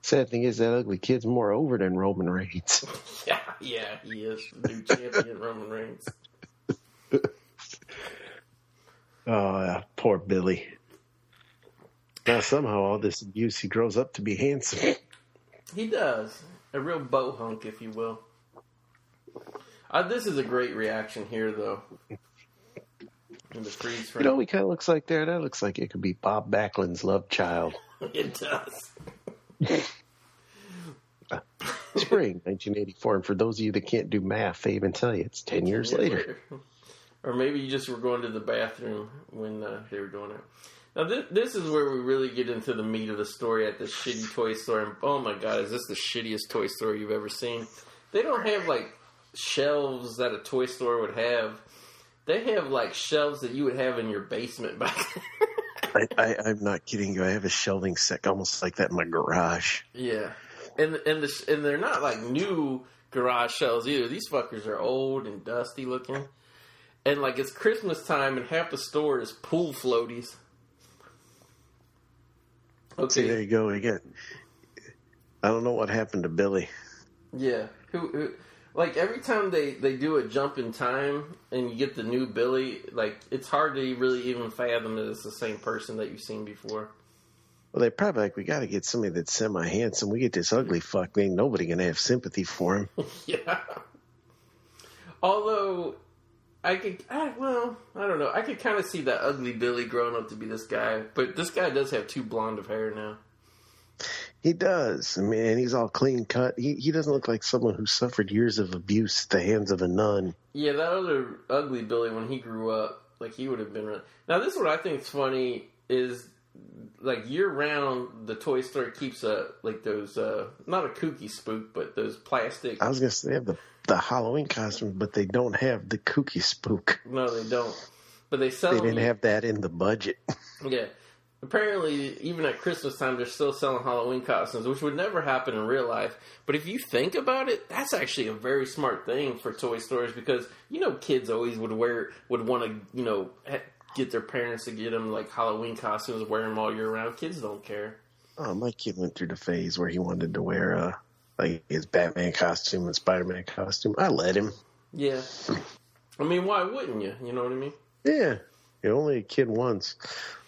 Sad thing is that ugly kid's more over than Roman Reigns. Yeah, yeah, he is the new champion Roman Reigns. Oh, yeah, poor Billy. Now somehow all this abuse, he grows up to be handsome. He does a real bow hunk, if you will. Uh, this is a great reaction here, though. In the freeze You frame, know, he kind of looks like there. That looks like it could be Bob Backlund's love child. it does. Spring 1984. And for those of you that can't do math, they even tell you it's 10 years later. Or maybe you just were going to the bathroom when uh, they were doing it. Now this, this is where we really get into the meat of the story at the shitty toy store. And oh my god, is this the shittiest toy store you've ever seen? They don't have like shelves that a toy store would have. They have like shelves that you would have in your basement back. I, I, I'm not kidding you. I have a shelving set almost like that in my garage. yeah, and and the, and they're not like new garage shelves either. These fuckers are old and dusty looking. And like it's Christmas time, and half the store is pool floaties. See, there you go again. I don't know what happened to Billy. yeah. Who, who, like every time they they do a jump in time, and you get the new Billy, like it's hard to really even fathom that it's the same person that you've seen before. Well, they probably like we got to get somebody that's semi handsome. We get this ugly fuck. Ain't nobody gonna have sympathy for him. Yeah. Although I could, I, well, I don't know. I could kind of see that ugly Billy growing up to be this guy, but this guy does have two blonde of hair now. He does. I mean, he's all clean cut. He he doesn't look like someone who suffered years of abuse at the hands of a nun. Yeah, that other ugly Billy when he grew up, like he would have been. Now, this is what I think is funny is like year round, the toy store keeps a like those uh not a kooky spook, but those plastic. I was gonna say they have the the Halloween costumes, but they don't have the kooky spook. No, they don't. But they sell. They didn't have that in the budget. Yeah. Apparently, even at Christmas time, they're still selling Halloween costumes, which would never happen in real life. But if you think about it, that's actually a very smart thing for toy stores because you know kids always would wear would want to you know get their parents to get them like Halloween costumes, wear them all year round. Kids don't care. Oh, my kid went through the phase where he wanted to wear uh like his Batman costume and Spider Man costume. I let him. Yeah. I mean, why wouldn't you? You know what I mean? Yeah, you're only a kid once.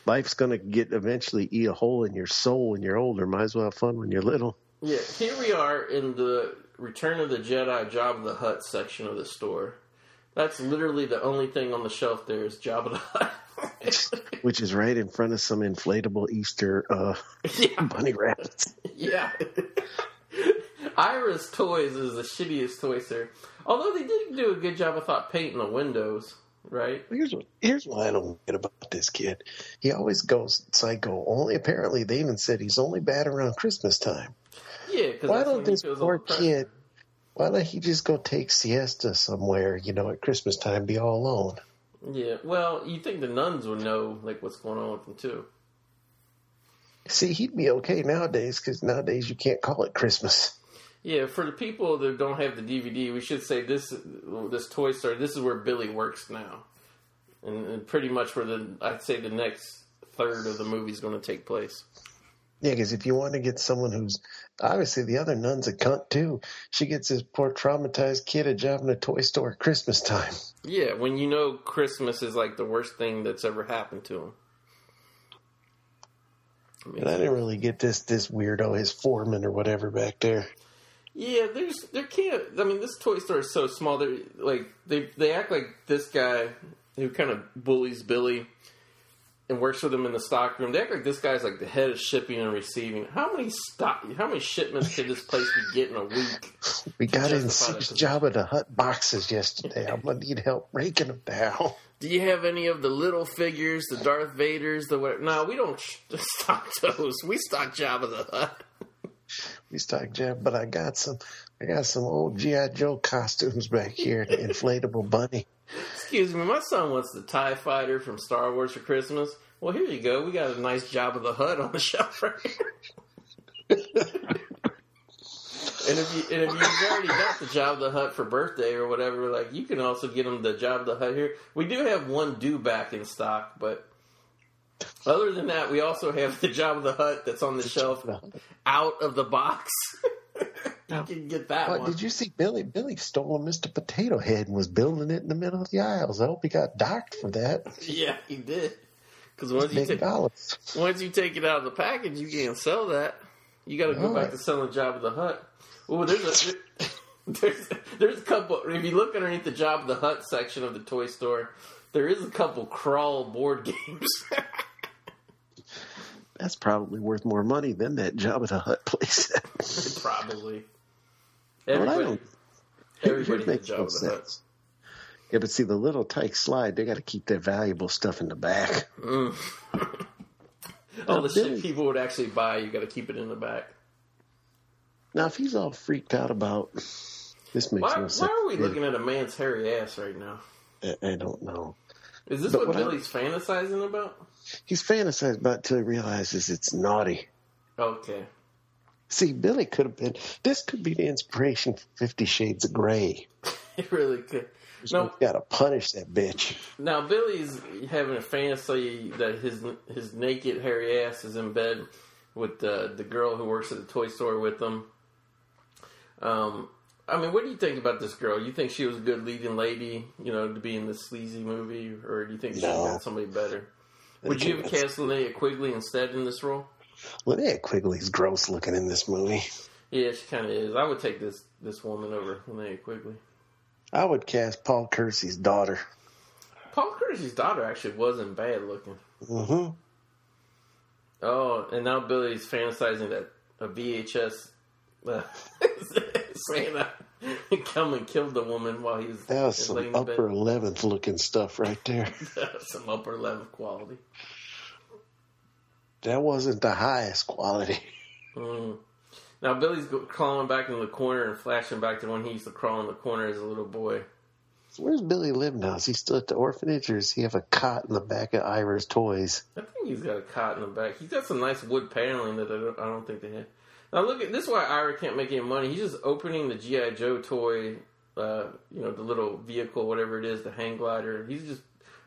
Life's gonna get eventually eat a hole in your soul when you're older. Might as well have fun when you're little. Yeah, here we are in the Return of the Jedi Jabba the Hutt section of the store. That's literally the only thing on the shelf there is Jabba the Hutt. Which is right in front of some inflatable Easter uh, yeah, bunny rabbits. yeah. Ira's Toys is the shittiest toy store. Although they did do a good job, I thought, painting the windows, right? Here's what here's what I don't get about this kid. He always goes psycho. Only apparently they even said he's only bad around Christmas time. Yeah, because Why don't this poor kid? Why don't he just go take siesta somewhere? You know, at Christmas time, be all alone. Yeah, well, you think the nuns would know like what's going on with them too? See, he'd be okay nowadays because nowadays you can't call it Christmas. Yeah, for the people that don't have the DVD, we should say this this toy store. This is where Billy works now, and, and pretty much where the I'd say the next third of the movie is going to take place. Yeah, because if you want to get someone who's obviously the other nun's a cunt too, she gets this poor traumatized kid a job in a toy store at Christmas time. Yeah, when you know Christmas is like the worst thing that's ever happened to him. I mean, And I didn't really get this this weirdo, his foreman or whatever back there. Yeah, there's there can't. I mean, this toy store is so small. They like they they act like this guy who kind of bullies Billy and works with him in the stock room. They act like this guy's like the head of shipping and receiving. How many stock? How many shipments could this place be getting a week? We got in six. Jabba the Hutt boxes yesterday. I'm gonna need help breaking them down. Do you have any of the little figures, the Darth Vaders, the what? No, we don't stock those. We stock Jabba the Hutt. We stock Jeff, but I got some. I got some old GI Joe costumes back here. The inflatable bunny. Excuse me, my son wants the TIE fighter from Star Wars for Christmas. Well, here you go. We got a nice Jabba the Hutt on the shelf right here. and if you and if you've already got the Jabba the Hutt for birthday or whatever, like you can also get them the Jabba the Hutt here. We do have one due back in stock, but other than that, we also have the Jabba the Hutt that's on the shelf out of the box. you can get that What one. did you see? Billy Billy stole a Mr. Potato Head and was building it in the middle of the aisles. I hope he got docked for that. Yeah, he did. Because once you take dollars. once you take it out of the package, you can't sell that. You got to go All back right. to selling Jabba the Hutt. Oh, there's a there's there's a couple. If you look underneath the Jabba the Hutt section of the toy store, there is a couple crawl board games. That's probably worth more money than that Jabba the Hutt place. Probably. Well, I Everybody, everybody makes Job no of the Hut. sense. Yeah, but see, the little tyke slide, they got to keep their valuable stuff in the back. Mm. All the shit people would actually buy, you got to keep it in the back. Now, if he's all freaked out about this, makes Why, no sense. why are we looking at a man's hairy ass right now? I, I don't know. Is this But what what I- Billy's fantasizing about? He's fantasized about it till he realizes it's naughty. Okay. See, Billy could have been. This could be the inspiration for Fifty Shades of Grey. It really could. No, Got to punish that bitch. Now Billy's having a fantasy that his his naked hairy ass is in bed with the the girl who works at the toy store with him. Um, I mean, what do you think about this girl? You think she was a good leading lady, you know, to be in this sleazy movie, or do you think she No. got somebody better? Would you have cast Linnea Quigley instead in this role? Linnea Quigley's gross looking in this movie. Yeah, she kind of is. I would take this this woman over Linnea Quigley. I would cast Paul Kersey's daughter. Paul Kersey's daughter actually wasn't bad looking. hmm Oh, and now Billy's fantasizing that a VHS uh, Santa come and killed the woman while he was That was some upper eleventh looking stuff right there. some upper level quality. That wasn't the highest quality. Mm. Now Billy's go- crawling back in the corner and flashing back to when he used to crawl in the corner as a little boy. So where's Billy live now? Is he still at the orphanage, or does he have a cot in the back of Ira's toys? I think he's got a cot in the back. He's got some nice wood paneling that I don't, I don't think they had. Now look at this. Is why Ira can't make any money. He's just opening the GI Joe toy, uh, you know, the little vehicle, whatever it is, the hang glider. He's just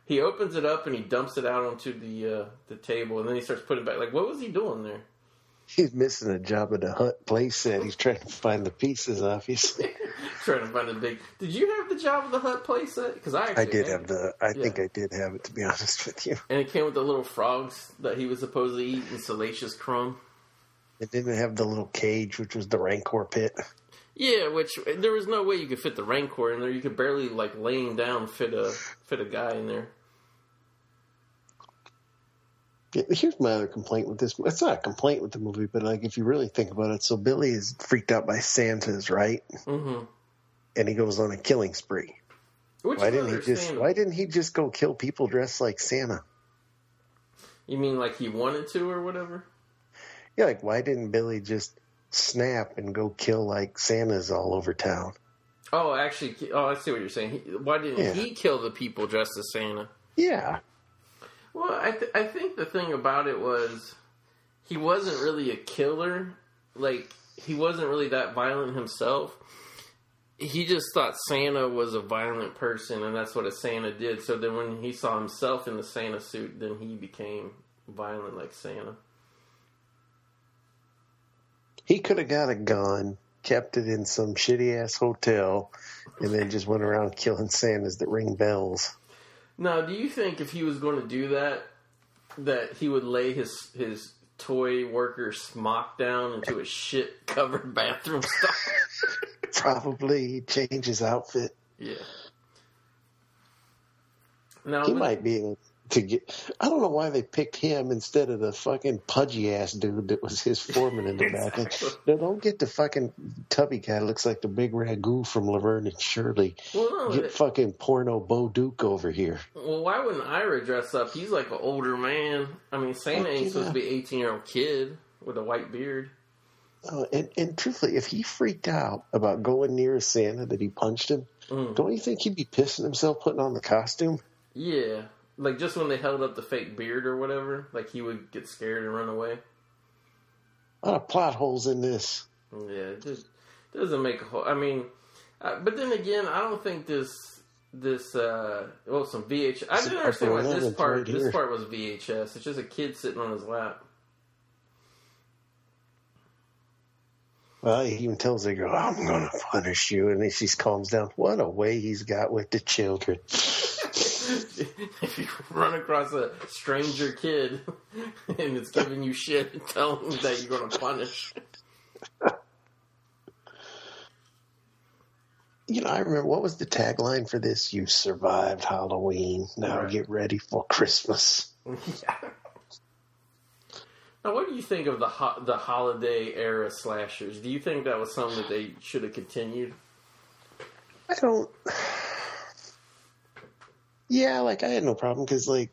he opens it up and he dumps it out onto the uh, the table, and then he starts putting it back. Like, what was he doing there? He's missing a Jabba the Hutt playset. He's trying to find the pieces, obviously. Trying to find the big. Did you have the Jabba the Hutt playset? Because I I did have it. the. I Yeah. think I did have it, to be honest with you. and it came with the little frogs that he was supposed to eat and salacious crumb. It didn't have the little cage, which was the Rancor pit. Yeah, which there was no way you could fit the Rancor in there. You could barely like laying down fit a fit a guy in there. Yeah, Here's my other complaint with this. It's not a complaint with the movie, but like if you really think about it, so Billy is freaked out by Santas, right? hmm And he goes on a killing spree. Which Why didn't he just? understandable. Why didn't he just go kill people dressed like Santa? You mean like he wanted to or whatever? Yeah, like why didn't Billy just snap and go kill like Santas all over town? Oh, actually, oh, I see what you're saying. He, why didn't Yeah. he kill the people dressed as Santa? Yeah, Well, I th- I think the thing about it was he wasn't really a killer. Like he wasn't really that violent himself. He just thought Santa was a violent person, and that's what a Santa did. So then, when he saw himself in the Santa suit, then he became violent like Santa. He could have got a gun, kept it in some shitty ass hotel, and then just went around killing Santas that ring bells. Now, do you think if he was going to do that, that he would lay his his toy worker smock down into a shit covered bathroom stall? Probably he'd change his outfit. yeah. Now, He might be able to get. I don't know why they picked him instead of the fucking pudgy ass dude that was his foreman in the back. Exactly. No, don't get the fucking tubby guy. Looks like the big ragu from Laverne and Shirley. Well, no, Get it- fucking porno Bo Duke over here. Well, why wouldn't Ira dress up? He's like an older man. I mean, Santa ain't Fuck supposed to be an 18 year old kid with a white beard. Oh, and, and truthfully, if he freaked out about going near a Santa that he punched him, Mm. don't you think he'd be pissing himself putting on the costume? Yeah. Like just when they held up the fake beard or whatever, like he would get scared and run away. A lot of plot holes in this. Yeah, it just doesn't make a whole. I mean, uh, but then again, I don't think this this uh well some VHS. I didn't understand why this part right this part was VHS. It's just a kid sitting on his lap. Well, he even tells the girl, I'm going to punish you. And then she calms down. What a way he's got with the children. if you run across a stranger kid and it's giving you shit, tell them that you're going to punish. You know, I remember what was the tagline for this? You survived Halloween. Now Right. get ready for Christmas. yeah. Now, what do you think of the ho- the holiday era slashers? Do you think that was something that they should have continued? I don't. Yeah, like I had no problem because, like,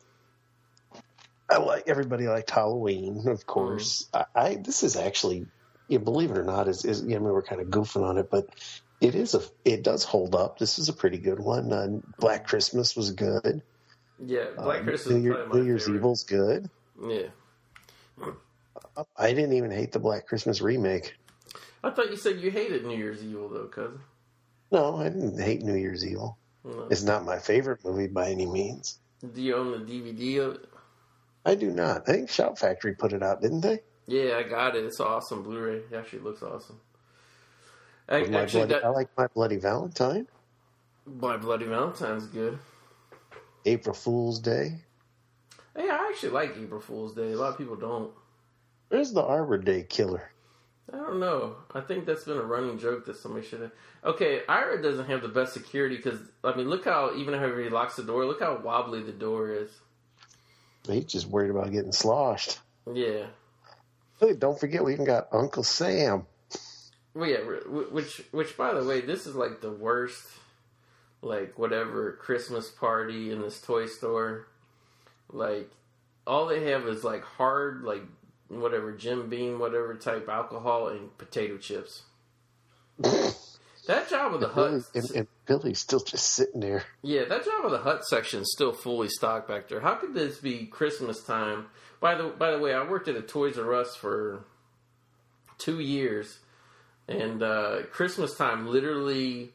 I like everybody liked Halloween, of course. I, I this is actually, you believe it or not, is is you know, we're kind of goofing on it, but it is a it does hold up. This is a pretty good one. Uh, Black Christmas was good. Yeah, Black Um, Christmas. New, Year, New Year's favorite. Evil's good. Yeah, I didn't even hate the Black Christmas remake. I thought you said you hated New Year's Evil though, cousin. No, I didn't hate New Year's Evil. No. It's not my favorite movie by any means. Do you own the DVD of it? I do not. I think Shout Factory put it out, didn't they? Yeah, I got it. It's awesome. Blu-ray. It actually looks awesome. I, actually, Bloody, that, I like My Bloody Valentine. My Bloody Valentine's good. April Fool's Day. Hey, I actually like April Fool's Day. A lot of people don't. Where's the Arbor Day Killer? I don't know. I think that's been a running joke that somebody should have. Okay, Ira doesn't have the best security because I mean, look how even how he locks the door. Look how wobbly the door is. He's just worried about getting sloshed. Yeah. Hey, don't forget we even got Uncle Sam. Well, yeah. Which, which, by the way, this is like the worst, like whatever Christmas party in this toy store. Like, all they have is like hard, like whatever Jim Beam, whatever type alcohol and potato chips. that Jabba the Hutt, Billy, and, and Billy's still just sitting there. yeah, that Jabba the Hutt section is still fully stocked back there. How could this be Christmas time? By the by the way, I worked at a Toys R Us for two years, and uh, Christmas time, literally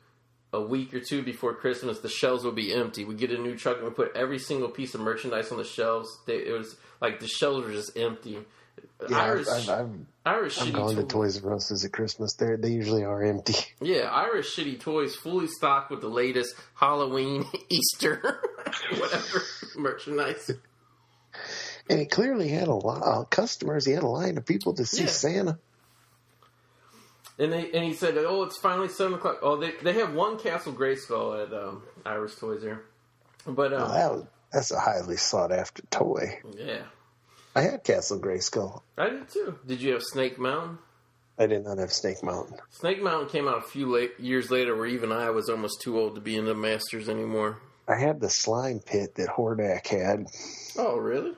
a week or two before Christmas, the shelves would be empty. We get a new truck and we put every single piece of merchandise on the shelves. They, it was like the shelves were just empty. Yeah, Irish, I've, I've, Irish I'm going to toys. Toys R Us at Christmas. They they usually are empty. Yeah, Ira's shitty toys, fully stocked with the latest Halloween, Easter, whatever merchandise. And he clearly had a lot of customers. He had a line of people to see Yeah. Santa. And they and he said, "Oh, it's finally seven o'clock." Oh, they they have one Castle Grayskull at um, Ira's Toys here, but um, Well, that was, that's a highly sought after toy. yeah, I had Castle Grayskull. I did too. Did you have Snake Mountain? I did not have Snake Mountain. Snake Mountain came out a few late, years later, where even I was almost too old to be in the Masters anymore. I had the slime pit that Hordak had. Oh, really?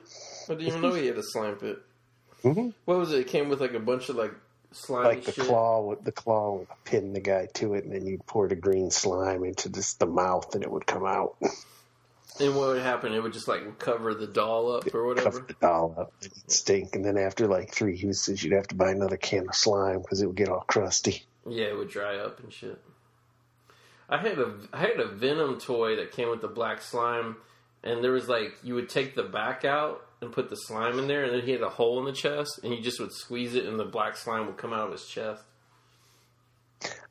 I didn't even know he had a slime pit. hmm What was it? It came with like a bunch of like slime. Like the shit. claw with the claw would pin the guy to it, and then you'd pour the green slime into just the mouth, and it would come out, And what would happen? It would just like cover the doll up or whatever. cover the doll up, it'd stink. And then after like three uses, you'd have to buy another can of slime because it would get all crusty. Yeah, it would dry up and shit. I had a I had a Venom toy that came with the black slime, and there was like you would take the back out and put the slime in there, and then he had a hole in the chest, and you just would squeeze it, and the black slime would come out of his chest.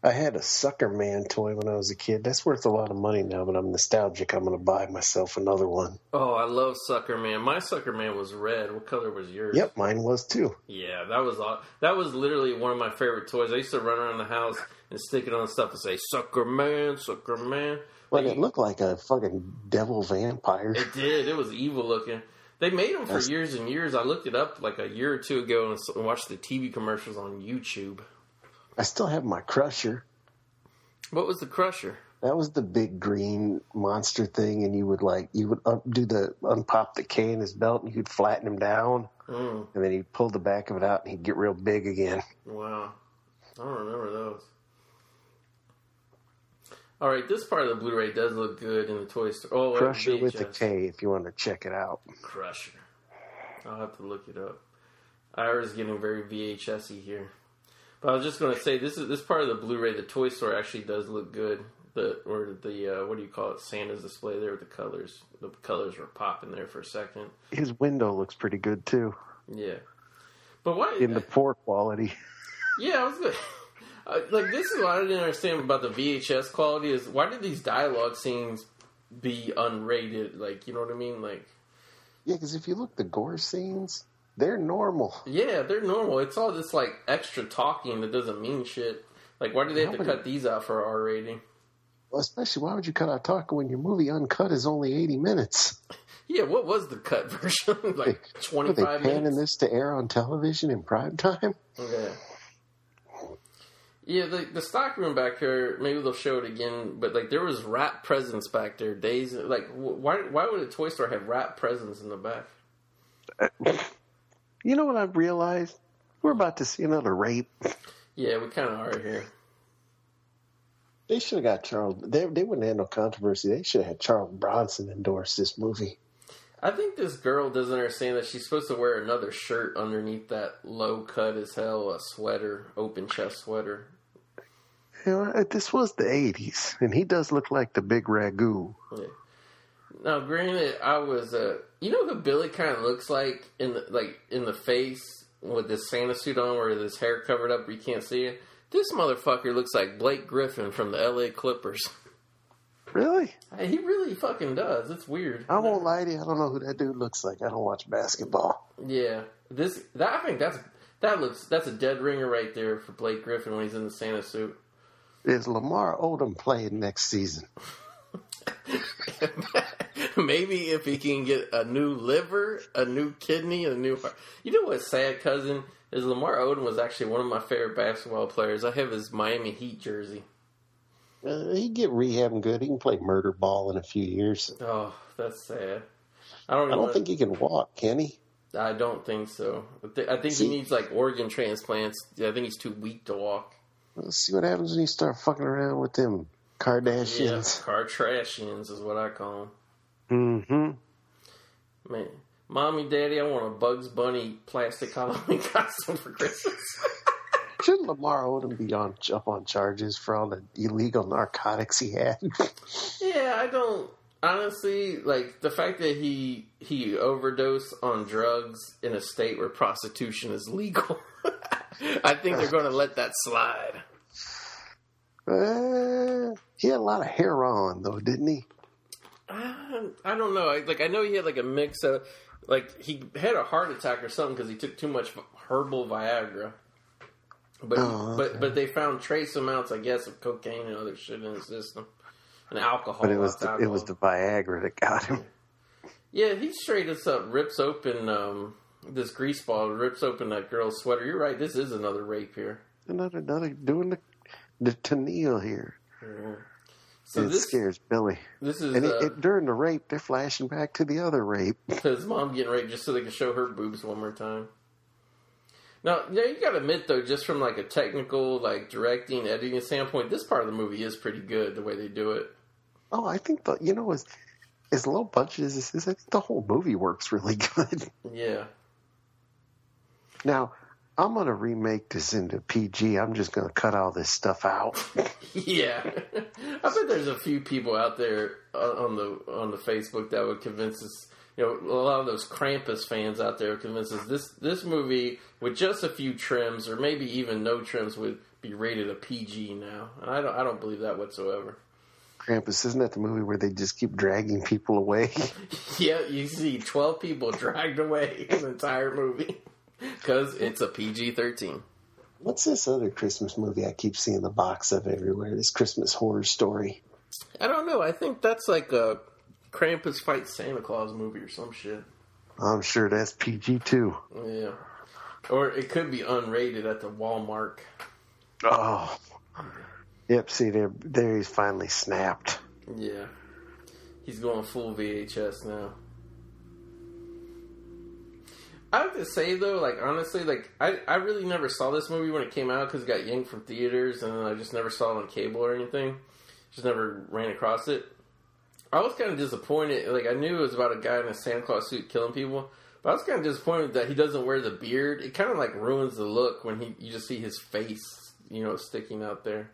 I had a Suckerman toy when I was a kid. That's worth a lot of money now, but I'm nostalgic. I'm going to buy myself another one. Oh, I love Suckerman. My Suckerman was red. What color was yours? Yep, mine was too. Yeah, that was that was literally one of my favorite toys. I used to run around the house and stick it on stuff and say "Suckerman, Sucker Man." Well, Like, it looked like a fucking devil vampire. It did. It was evil looking. They made them for That's- years and years. I looked it up like a year or two ago and watched the TV commercials on YouTube. I still have my Crusher. What was the Crusher? That was the big green monster thing, and you would like you would up, do the unpop the K in his belt, and you could flatten him down, Mm, and then he'd pull the back of it out, and he'd get real big again. wow, I don't remember those. All right, this part of the Blu-ray does look good in the toy store. Oh, Crusher with the K, if you want to check it out. Crusher. I'll have to look it up. Ira's getting very VHS-y here. But I was just going to say this is this part of the Blu-ray. The toy store actually does look good. The or the uh, what do you call it? Santa's display there with the colors. The colors were popping there for a second. His window looks pretty good too, Yeah. But why? in the poor quality. yeah, I was good. Uh, like this is what I didn't understand about the VHS quality is why did these dialogue scenes be unrated? Like you know what I mean? Like Yeah, because if you look the gore scenes, they're normal. Yeah, they're normal. It's all this like extra talking that doesn't mean shit. Like, why do they have to cut these out for R rating? Well, especially why would you cut out talking when your movie uncut is only eighty minutes? Yeah, what was the cut version? like twenty five. Were they panning minutes. this to air on television in prime time? Okay. Yeah, the the stock room back here. Maybe they'll show it again. But like, there was wrap presents back there. Days like, wh- why why would a toy store have wrap presents in the back? You know what I've realized? We're about to see another rape. Yeah, we kind of are here. They should have got Charles. They, they wouldn't have no controversy. They should have had Charles Bronson endorse this movie. I think this girl doesn't understand that she's supposed to wear another shirt underneath that low cut as hell a sweater, open chest sweater. You know, this was the '80s, and he does look like the big ragu. Yeah. Now, granted, I was uh, you know who Billy kind of looks like in the like in the face with this Santa suit on, where his hair covered up, where you can't see it. This motherfucker looks like Blake Griffin from the L.A. Clippers. Really? He really fucking does. It's weird. I won't lie to you. I don't know who that dude looks like. I don't watch basketball. Yeah, this that I think that's that looks that's a dead ringer right there for Blake Griffin when he's in the Santa suit. Is Lamar Odom playing next season? Maybe if he can get a new liver, a new kidney, a new heart. You know what's sad, cousin? Is Lamar Odom was actually one of my favorite basketball players. I have his Miami Heat jersey. Uh, he get rehabbing good. He can play murder ball in a few years. Oh, that's sad. I don't. I don't think he can walk. Can he? I don't think so. I think See, he needs like organ transplants. I think he's too weak to walk. Let's see what happens when you start fucking around with them Kardashians. Yeah, Kardashians is what I call them. Mm-hmm. Man, mommy, daddy, I want a Bugs Bunny plastic Halloween costume for Christmas. Shouldn't Lamar Odom be on up on charges for all the illegal narcotics he had? yeah, I don't honestly like the fact that he he overdosed on drugs in a state where prostitution is legal. I think they're going to let that slide. Uh, he had a lot of hair on though, didn't he? Uh, I don't know. I, like I know he had like a mix of like he had a heart attack or something because he took too much herbal Viagra. But oh, okay. but but they found trace amounts, I guess, of cocaine and other shit in his system, and alcohol. But it was the, it was the Viagra that got him. Yeah, he straight us up rips open um, this grease ball, rips open that girl's sweater. You're right. This is another rape here. Another another doing the the Tennille here. Mm-hmm. So it this scares Billy. This is and uh, it, during the rape, they're flashing back to the other rape. His mom getting raped just so they can show her boobs one more time. Now, yeah, you got to admit though, just from like a technical, like directing, editing standpoint, this part of the movie is pretty good the way they do it. Oh, I think the you know as as low budget as this is, I think the whole movie works really good. Yeah. Now, I'm gonna remake this into PG. I'm just gonna cut all this stuff out. yeah, I bet there's a few people out there uh, on the on the Facebook that would convince us you know, a lot of those Krampus fans out there convinces this this movie with just a few trims or maybe even no trims would be rated a PG now, and I don't I don't believe that whatsoever. Krampus isn't that the movie where they just keep dragging people away? yeah, you see twelve people dragged away in the entire movie because it's a PG thirteen. What's this other Christmas movie I keep seeing the box of everywhere? This Christmas horror story. I don't know. I think that's like a Krampus fights Santa Claus movie or some shit. I'm sure that's PG too. Yeah, or it could be unrated at the Walmart. Oh, yep. See there, there he's finally snapped. Yeah, he's going full VHS now. I have to say though, like honestly, like I, I really never saw this movie when it came out because it got yanked from theaters, and I just never saw it on cable or anything. Just never ran across it. I was kind of disappointed. Like I knew it was about a guy in a Santa Claus suit killing people, but I was kind of disappointed that he doesn't wear the beard. It kind of like ruins the look when he you just see his face, you know, sticking out there.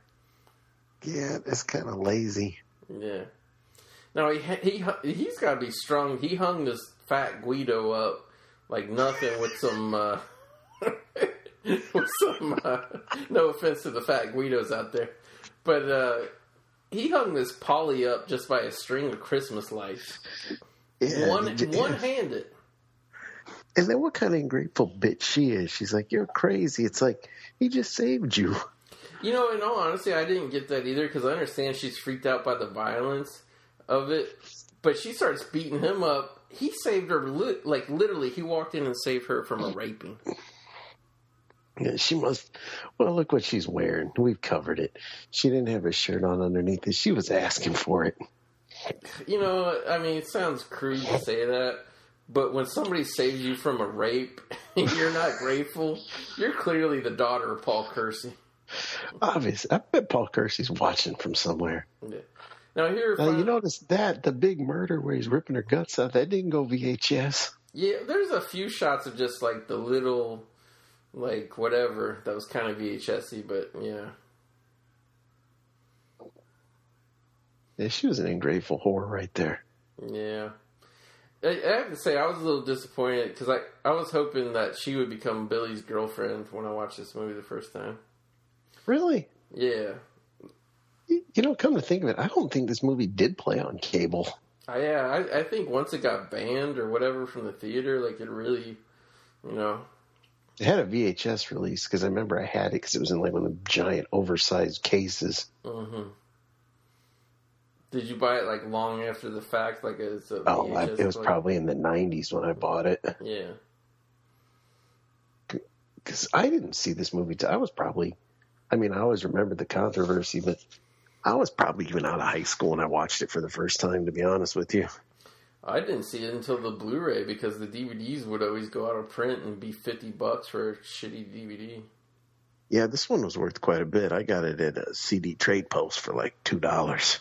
Yeah, it's kind of lazy. Yeah. Now he he he's got to be strong. He hung this fat Guido up like nothing with some. Uh, with some, uh, no offense to the fat Guidos out there, but uh, he hung this Polly up just by a string of Christmas lights. Yeah, one one handed. And then what kind of ungrateful bitch she is? She's like, "You're crazy." It's like he just saved you. You know, in all honesty, I didn't get that either because I understand she's freaked out by the violence of it. But she starts beating him up. He saved her, li- like literally. He walked in and saved her from a raping. Yeah, she must. Well, look what she's wearing. We've covered it. She didn't have a shirt on underneath it. She was asking for it. You know, I mean, it sounds crude to say that, But when somebody saves you from a rape and you're not grateful, you're clearly the daughter of Paul Kersey. Obviously, I bet Paul Kersey's watching from somewhere. Yeah. Now here, Now, you notice that the big murder where he's ripping her guts out that didn't go VHS. yeah, there's a few shots of just like the little, like whatever that was kind of VHSy, but yeah, Yeah, she was an ungrateful whore right there. yeah. I, I have to say, I was a little disappointed because I I was hoping that she would become Billy's girlfriend when I watched this movie the first time. Really? Yeah, You know, come to think of it, I don't think this movie did play on cable. I, yeah. I, I think once it got banned or whatever from the theater, like it really, you know, It had a VHS release because I remember I had it because it was in like one of the giant oversized cases. hmm Did you buy it like long after the fact? Like as a Oh, I, it was player? probably in the 90s when I bought it. yeah. Because I didn't see this movie. Till, I was probably, I mean, I always remember the controversy, but I was probably even out of high school when I watched it for the first time, to be honest with you. I didn't see it until the Blu-ray because the DVDs would always go out of print and be fifty bucks for a shitty DVD. Yeah, this one was worth quite a bit. I got it at a CD trade post for like $2.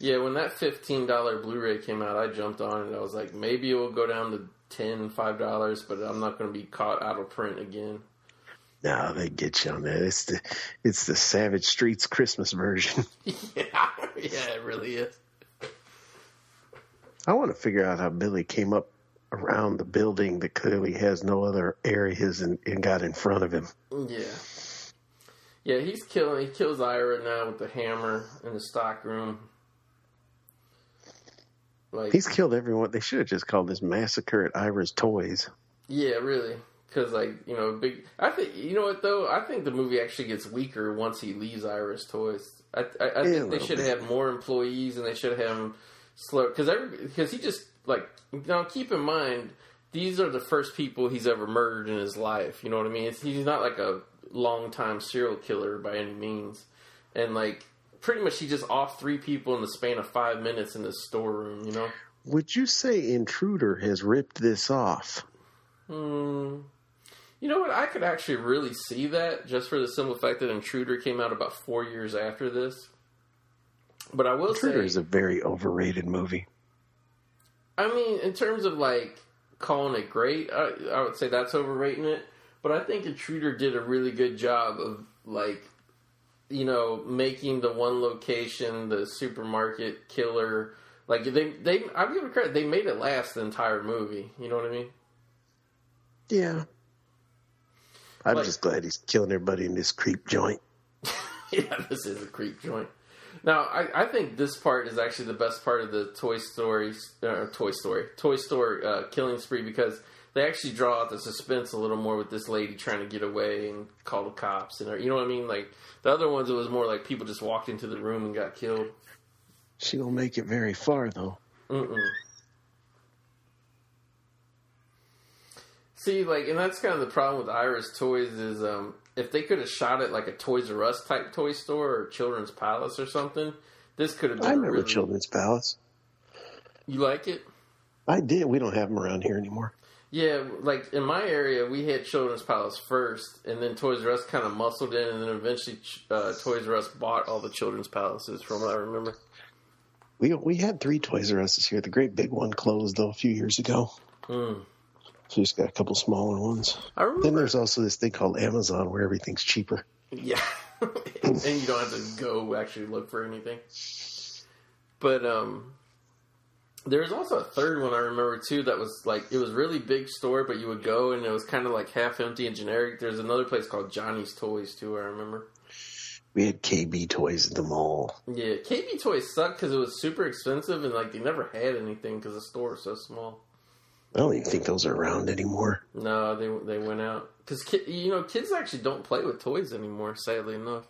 Yeah, when that fifteen dollar Blu-ray came out, I jumped on it. I was like, maybe it will go down to ten, five dollars, but I'm not going to be caught out of print again. No, they get you on that. It's the it's the Savage Streets Christmas version. yeah, yeah, it really is. I want to figure out how Billy came up around the building that clearly has no other areas and, and got in front of him. Yeah. Yeah, he's killing. He kills Ira now with the hammer in the stock room. Like, He's killed everyone. They should have just called this massacre at Ira's Toys. yeah, really, because like you know, big. I think you know what though. I think the movie actually gets weaker once he leaves Ira's toys. I, I, I think they should have had more employees and they should have him slow because because he just like now keep in mind these are the first people he's ever murdered in his life. You know what I mean? It's, he's not like a long time serial killer by any means, and like pretty much he just off three people in the span of five minutes in this storeroom. You know. Would you say Intruder has ripped this off? Hmm. You know what? I could actually really see that just for the simple fact that Intruder came out about four years after this. But I will say Intruder say, is a very overrated movie. I mean, in terms of like calling it great, I, I would say that's overrating it. But I think Intruder did a really good job of like, you know, making the one location, the supermarket killer. Like they, they, I give it credit. They made it last the entire movie. You know what I mean? Yeah. I'm Like- just glad he's killing everybody in this creep joint. yeah, this is a creep joint. Now, I, I think this part is actually the best part of the Toy Story, uh, Toy Story, Toy Story uh, killing spree because they actually draw out the suspense a little more with this lady trying to get away and call the cops and you know what I mean. Like the other ones, it was more like people just walked into the room and got killed. She don't make it very far though. Mm-mm. See, like, and that's kind of the problem with Ira's Toys is um, if they could have shot it like a Toys R Us type toy store or Children's Palace or something, this could have been. I remember really- Children's Palace. You like it? I did. We don't have them around here anymore. Yeah, like in my area, we had Children's Palace first, and then Toys R Us kind of muscled in, and then eventually uh, Toys R Us bought all the Children's Palaces, from what I remember. We we had three Toys R Us here. The great big one closed though a few years ago. Mm. So we just got a couple smaller ones. I Then there's also this thing called Amazon where everything's cheaper. Yeah, and you don't have to go actually look for anything. But um, there's also a third one I remember too that was like it was really big store, but you would go and it was kind of like half empty and generic. There's another place called Johnny's Toys too. I remember. We had KB toys at the mall. Yeah, KB Toys sucked because it was super expensive and like they never had anything because the store was so small. I don't even think those are around anymore. No, they they went out because ki- you know kids actually don't play with toys anymore. Sadly enough.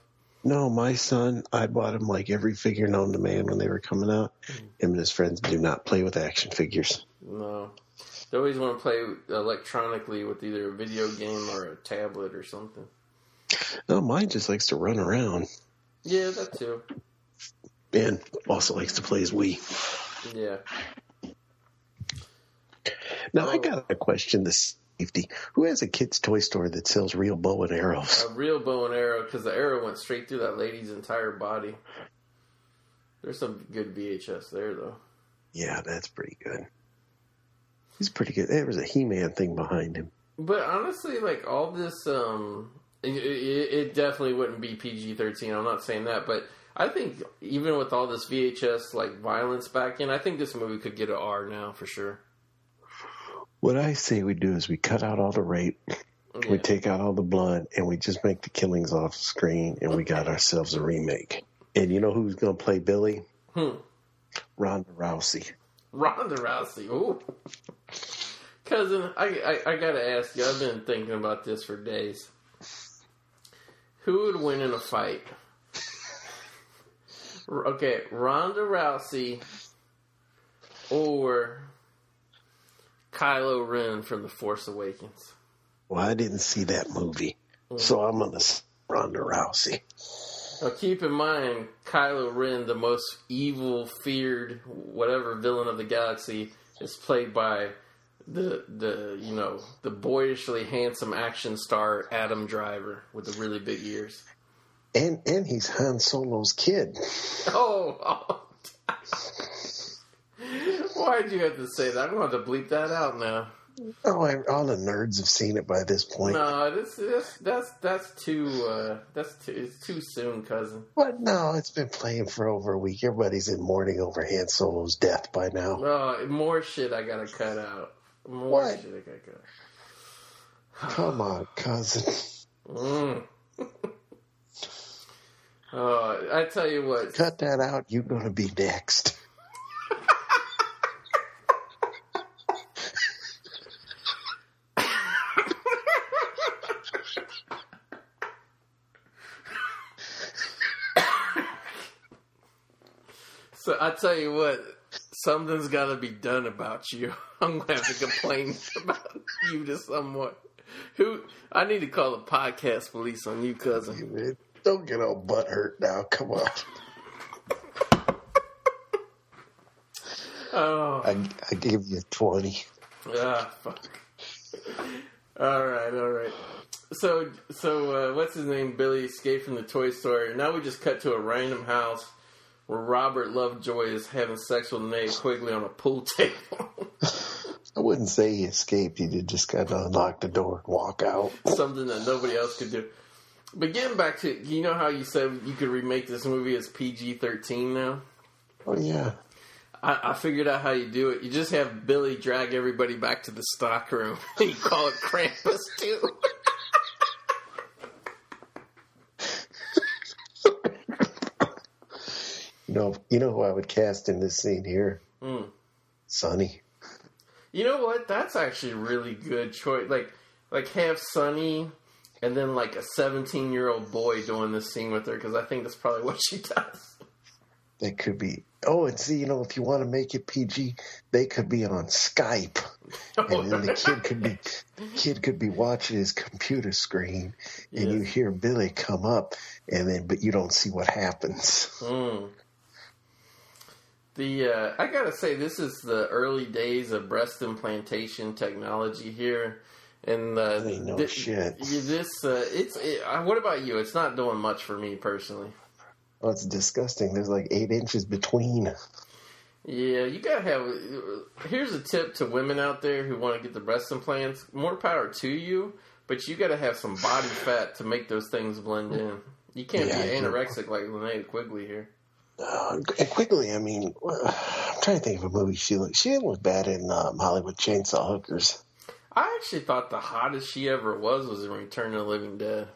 No, my son, I bought him like every figure known to man when they were coming out. Hmm. Him and his friends do not play with action figures. No. They always want to play electronically with either a video game or a tablet or something. No, mine just likes to run around Yeah, that too. and also likes to play his Wii. Yeah. Now I got a question the safety. Who has a kid's toy store that sells real bow and arrows? A real bow and arrow because the arrow went straight through that lady's entire body. There's some good VHS there though. Yeah, that's pretty good. He's pretty good. There was a He-Man thing behind him. But honestly, like all this, um, it, it, it definitely wouldn't be PG thirteen. I'm not saying that, but I think even with all this VHS like violence back in, I think this movie could get an R now for sure. What I say we do is we cut out all the rape, we take out all the blood, and we just make the killings off screen, and we got ourselves a remake. And you know who's going to play Billy? Hmm. Ronda Rousey. Ronda Rousey. Ooh. Cousin, I, I I gotta ask you. I've been thinking about this for days. Who would win in a fight? Okay, Ronda Rousey or Kylo Ren from The Force Awakens. Well, I didn't see that movie, so I'm to Ronda Rousey. Now, keep in mind, Kylo Ren, the most evil, feared, whatever villain of the galaxy, is played by the the you know the boyishly handsome action star Adam Driver with the really big ears. And and he's Han Solo's kid. Oh, oh. why'd you have to say that? I'm going to have to bleep that out now. Oh, I, all the nerds have seen it by this point. No, this, this that's that's too uh, that's too it's too soon, cousin. What? No, it's been playing for over a week. Everybody's in mourning over Han Solo's death by now. Oh, more shit I gotta cut out. More What? shit I gotta cut. out. Come on, cousin. Mm. oh, I tell you what. Cut that out. You're going to be next. I tell you what, something's got to be done about you. I'm gonna have to complain about you to someone. Who I need to call the podcast police on you, cousin. Don't get all butt hurt now. Come on. Oh, I, I gave you 20. ah, fuck. All right, all right. So, so uh, what's his name? Billy escaped from the toy store. Now we just cut to a random house where Robert Lovejoy is having sex with Nate Quigley on a pool table. I wouldn't say he escaped. He did just kind of unlock the door and walk out. something that nobody else could do. But getting back to, you know how you said you could remake this movie as PG 13 now? Oh, yeah. I, I figured out how you do it. You just have Billy drag everybody back to the stock room. you call it Krampus, too. You know, you know who I would cast in this scene here? Mm. Sunny. You know what? That's actually a really good choice. Like, like have Sunny and then like a 17 year old boy doing this scene with her because I think that's probably what she does. That could be. Oh, and see, you know, if you want to make it PG, they could be on Skype, and then the kid could be kid could be watching his computer screen, and you hear Billy come up, and then but you don't see what happens. Mm. The uh, I gotta say, this is the early days of breast implantation technology here, and uh, no shit. This uh, it's. It, uh, what about you? It's not doing much for me personally. Oh, it's disgusting. There's like eight inches between. Yeah, you gotta have. Here's a tip to women out there who want to get the breast implants. More power to you, but you gotta have some body fat to make those things blend in. You can't Yeah, be anorexic like Linnea Quigley here. Uh, and quickly, I mean, I'm trying to think of a movie she looked. She didn't look bad in um, Hollywood Chainsaw Hookers. I actually thought the hottest she ever was was in Return of the Living Dead.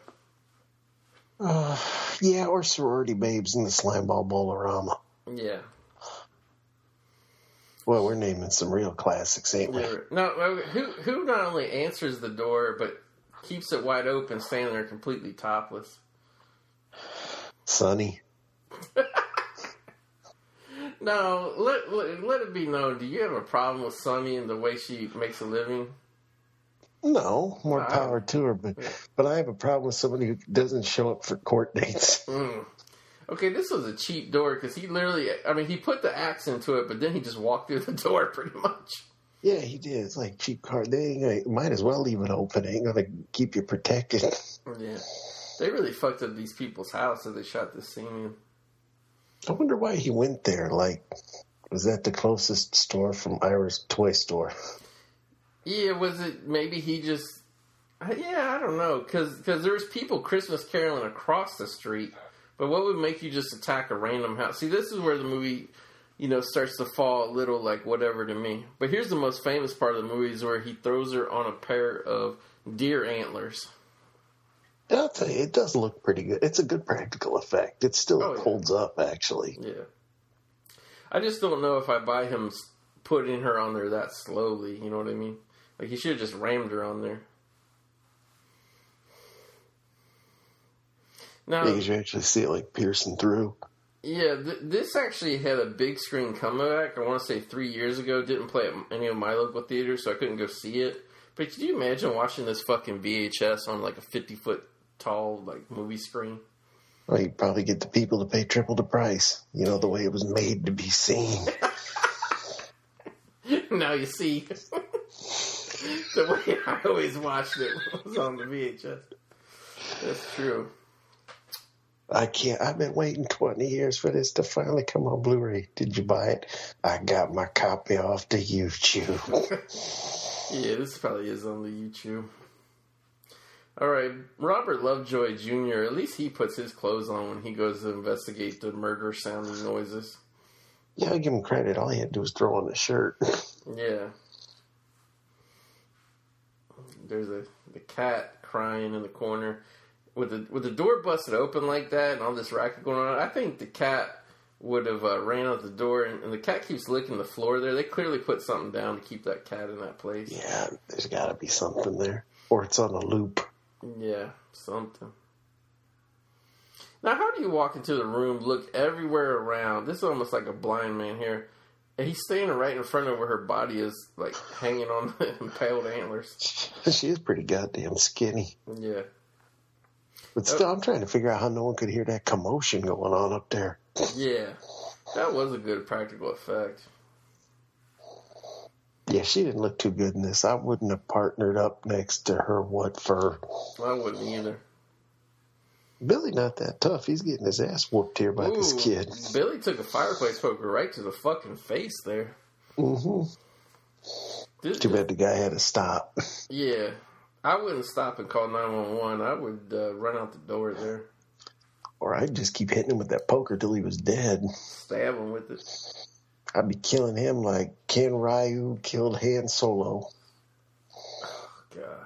Uh, yeah, or sorority babes in the Slimeball Bowl-O-Rama. Yeah. Well, we're naming some real classics, ain't we? No, who who not only answers the door but keeps it wide open, standing there completely topless. Sunny. No, let, let let it be known. Do you have a problem with Sunny and the way she makes a living? No, more I- power to her, but but I have a problem with somebody who doesn't show up for court dates. Mm. Okay, this was a cheap door because he literally, I mean, he put the axe into it, but then he just walked through the door pretty much. Yeah, he did. It's like cheap car. They might as well leave it open. It ain't gonna keep you protected. Yeah, they really fucked up these people's house as they shot this scene. in. I wonder why he went there. Like, was that the closest store from Ira's toy store? Yeah, was it maybe he just? Yeah, I don't know, because there was people Christmas caroling across the street. But what would make you just attack a random house? See, this is where the movie, you know, starts to fall a little like whatever to me. But here's the most famous part of the movie is where he throws her on a pair of deer antlers. I'll tell you, it does look pretty good. It's a good practical effect. It still Oh, yeah. holds up, actually. Yeah. I just don't know if I buy him putting her on there that slowly. You know what I mean? Like he should have just rammed her on there. Now, Because you actually see it like piercing through. Yeah, th- this actually had a big screen comeback. I want to say three years ago. Didn't play at any of my local theaters, so I couldn't go see it. But could you imagine watching this fucking VHS on like a fifty foot tall like movie screen? Well, you probably get the people to pay triple the price. You know, the way it was made to be seen. now you see the way I always watched it was on the VHS. That's true. I can't. I've been waiting 20 years for this to finally come on Blu-ray. Did you buy it? I got my copy off the YouTube. Yeah, this probably is on the YouTube. All right, Robert Lovejoy Jr. At least he puts his clothes on when he goes to investigate the murder sounding noises. yeah, I give him credit. All he had to do was throw on the shirt. Yeah. There's a the cat crying in the corner with the with the door busted open like that and all this racket going on. I think the cat would have uh, ran out the door and, and the cat keeps licking the floor there. They clearly put something down to keep that cat in that place. yeah, there's got to be something there, or it's on a loop. Yeah, something. Now, how do you walk into the room, look everywhere around? This is almost like a blind man here. And he's standing right in front of where her body is, like hanging on the impaled antlers. She is pretty goddamn skinny. Yeah. But uh, still, I'm trying to figure out how no one could hear that commotion going on up there. Yeah. That was a good practical effect. Yeah, she didn't look too good in this. I wouldn't have partnered up next to her. What for? I wouldn't either. Billy not that tough. He's getting his ass whooped here by this kid. Billy took a fireplace poker right to the fucking face there. hmm This- Too bad the guy had to stop. Yeah. I wouldn't stop and call 911. I would uh, run out the door there, Or I'd just keep hitting him with that poker till he was dead. stab him with it. I'd be killing him like Kylo Ren killed Han Solo. God.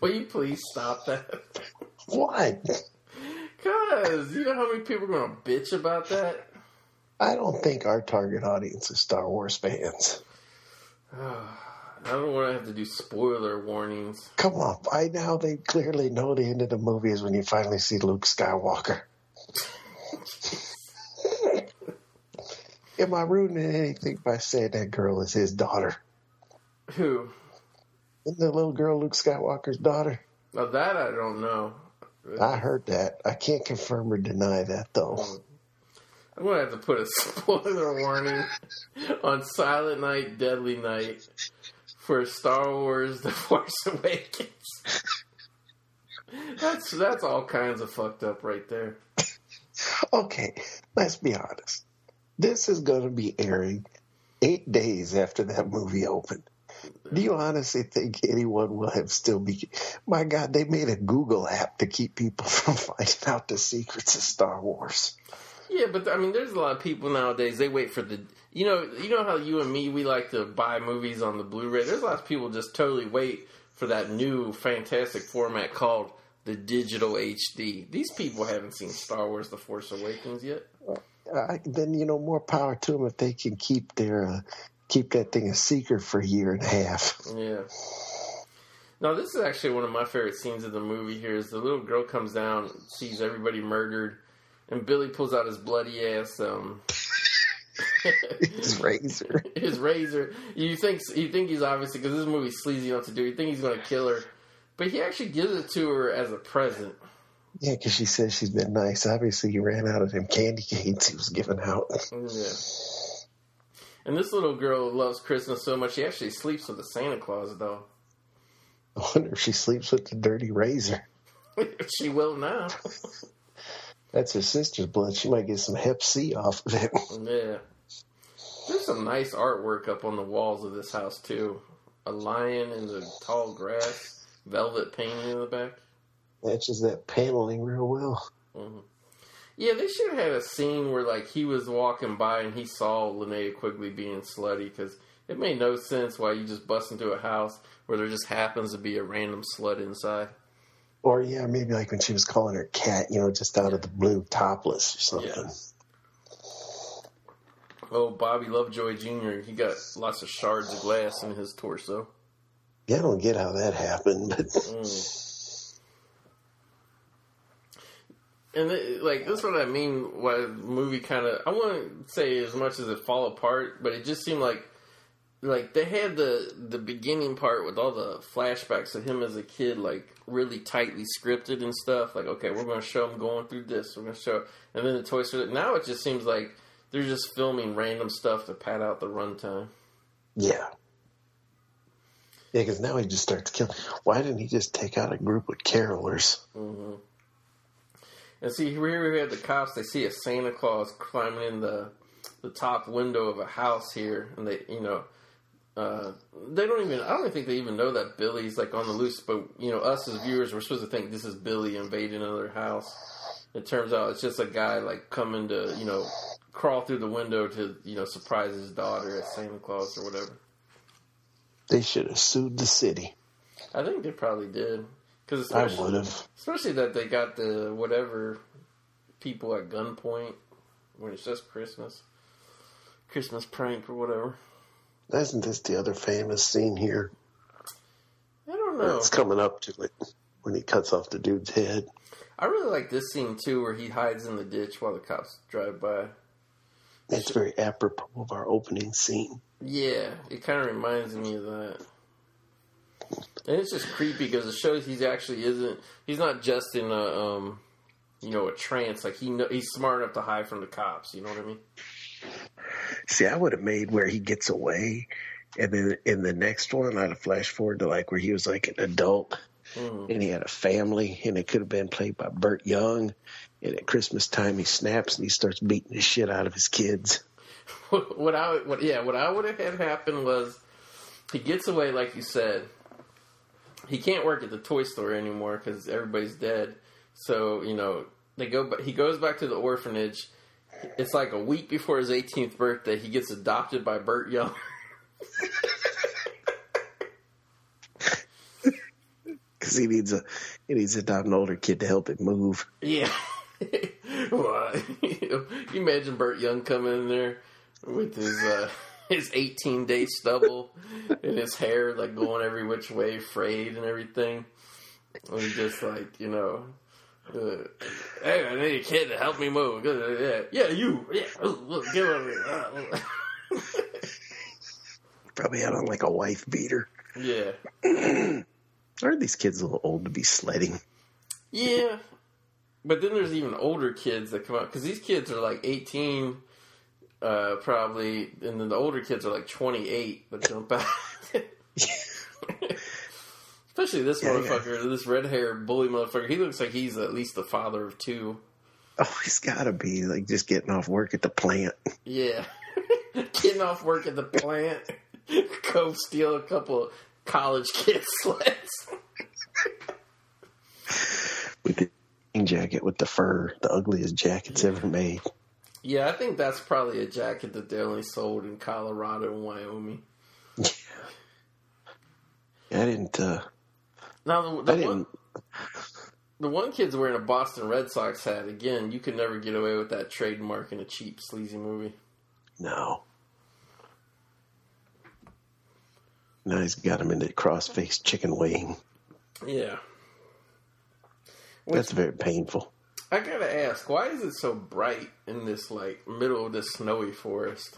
Will you please stop that? What? Cause you know how many people are gonna bitch about that? I don't think our target audience is Star Wars fans. I don't want to have to do spoiler warnings. Come on, by now they clearly know the end of the movie is when you finally see Luke Skywalker. Am I ruining anything by saying that girl is his daughter? Who? Isn't the little girl Luke Skywalker's daughter? Now that I don't know. I heard that. I can't confirm or deny that though. Hmm. I'm gonna have to put a spoiler warning on Silent Night, Deadly Night for Star Wars: The Force Awakens. That's that's all kinds of fucked up right there. Okay, let's be honest. This is going to be airing eight days after that movie opened. Do you honestly think anyone will have still be? My God, they made a Google app to keep people from finding out the secrets of Star Wars. Yeah, but I mean, there's a lot of people nowadays. They wait for the, you know, you know how you and me we like to buy movies on the Blu-ray. There's a lot of people just totally wait for that new fantastic format called the digital HD. These people haven't seen Star Wars: The Force Awakens yet. Uh, then you know, more power to them if they can keep their uh, keep that thing a secret for a year and a half. Yeah. Now, this is actually one of my favorite scenes of the movie. Here is the little girl comes down, sees everybody murdered, and Billy pulls out his bloody ass. Um, His razor. his razor. You think you think he's obviously because this movie's sleazy enough to do. You think he's going to kill her, but he actually gives it to her as a present. Yeah, because she says she's been nice. Obviously, he ran out of them candy canes he was giving out. Oh, yeah. And this little girl loves Christmas so much she actually sleeps with the Santa Claus though. I wonder if she sleeps with the dirty razor. she will now. That's her sister's blood. She might get some Hep C off of it. yeah. There's some nice artwork up on the walls of this house too. A lion in the tall grass, velvet painting in the back. Matches that paneling real well. hmm Yeah, they should have had a scene where like he was walking by and he saw Linnea Quigley being slutty because it made no sense why you just bust into a house where there just happens to be a random slut inside. Or yeah, maybe like when she was calling her cat, you know, just out of the blue, topless or something. Yeah. Oh, Bobby Lovejoy Jr. He got lots of shards of glass in his torso. Yeah, I don't get how that happened, but Mm. And like that's what I mean. Why the movie kind of I wouldn't say as much as it fall apart, but it just seemed like like they had the the beginning part with all the flashbacks of him as a kid, like really tightly scripted and stuff. Like okay, we're going to show him going through this. We're going to show, and then the Toy Story. Now it just seems like they're just filming random stuff to pad out the runtime. yeah. Yeah, because now he just starts killing. Why didn't he just take out a group of carolers? hmm And see, here we have the cops. They see a Santa Claus climbing in the the top window of a house here, and they, you know, uh, they don't even. I don't even think they even know that Billy's like on the loose. But you know, us as viewers, we're supposed to think this is Billy invading another house. It turns out it's just a guy like coming to, you know, crawl through the window to, you know, surprise his daughter as Santa Claus or whatever. They should have sued the city. I think they probably did because I would have. especially that they got the whatever people at gunpoint when it's just Christmas, Christmas prank or whatever. Isn't this the other famous scene here? I don't know. It's coming up to it when he cuts off the dude's head. I really like this scene too, where he hides in the ditch while the cops drive by. It's very apropos of our opening scene. Yeah, it kind of reminds me of that. And it's just creepy because it shows he's actually isn't. He's not just in a, um, you know, a trance. Like he know, he's smart enough to hide from the cops. You know what I mean? See, I would have made where he gets away, and then in the next one, I'd have flash forward to like where he was like an adult Mm. and he had a family, and it could have been played by Burt Young. And at Christmas time, he snaps and he starts beating the shit out of his kids. what I what yeah what I would have had happen was he gets away like you said. He can't work at the toy store anymore because everybody's dead. So you know they go. But he goes back to the orphanage. It's like a week before his 18th birthday. He gets adopted by Burt Young. Because he needs a he needs to adopt an older kid to help him move. Yeah. well, you, know, you imagine Burt Young coming in there with his uh, his 18 day stubble and his hair like going every which way, frayed and everything. And he's just like, you know, uh, hey, I need a kid to help me move. Yeah, yeah you. Yeah, oh, look, get over here. Probably had on like a wife beater. yeah. Aren't these kids a little old to be sledding? Yeah, but then there's even older kids that come out because these kids are like 18, uh, probably, and then the older kids are like 28 but jump out. Especially this Yeah, yeah. motherfucker, this red haired bully motherfucker. He looks like he's at least the father of two. Oh, he's got to be like just getting off work at the plant. Yeah, getting off work at the plant, go steal a couple college kids' sleds. with the jacket with the fur, the ugliest jackets ever made. Yeah, I think that's probably a jacket that they only sold in Colorado and Wyoming. Yeah. I didn't. uh Now the, I the didn't. one the one kid's wearing a Boston Red Sox hat. Again, you could never get away with that trademark in a cheap, sleazy movie. No. Now he's got him into cross-faced chicken wing. Yeah. Which, That's very painful. I gotta ask, why is it so bright in this like middle of this snowy forest?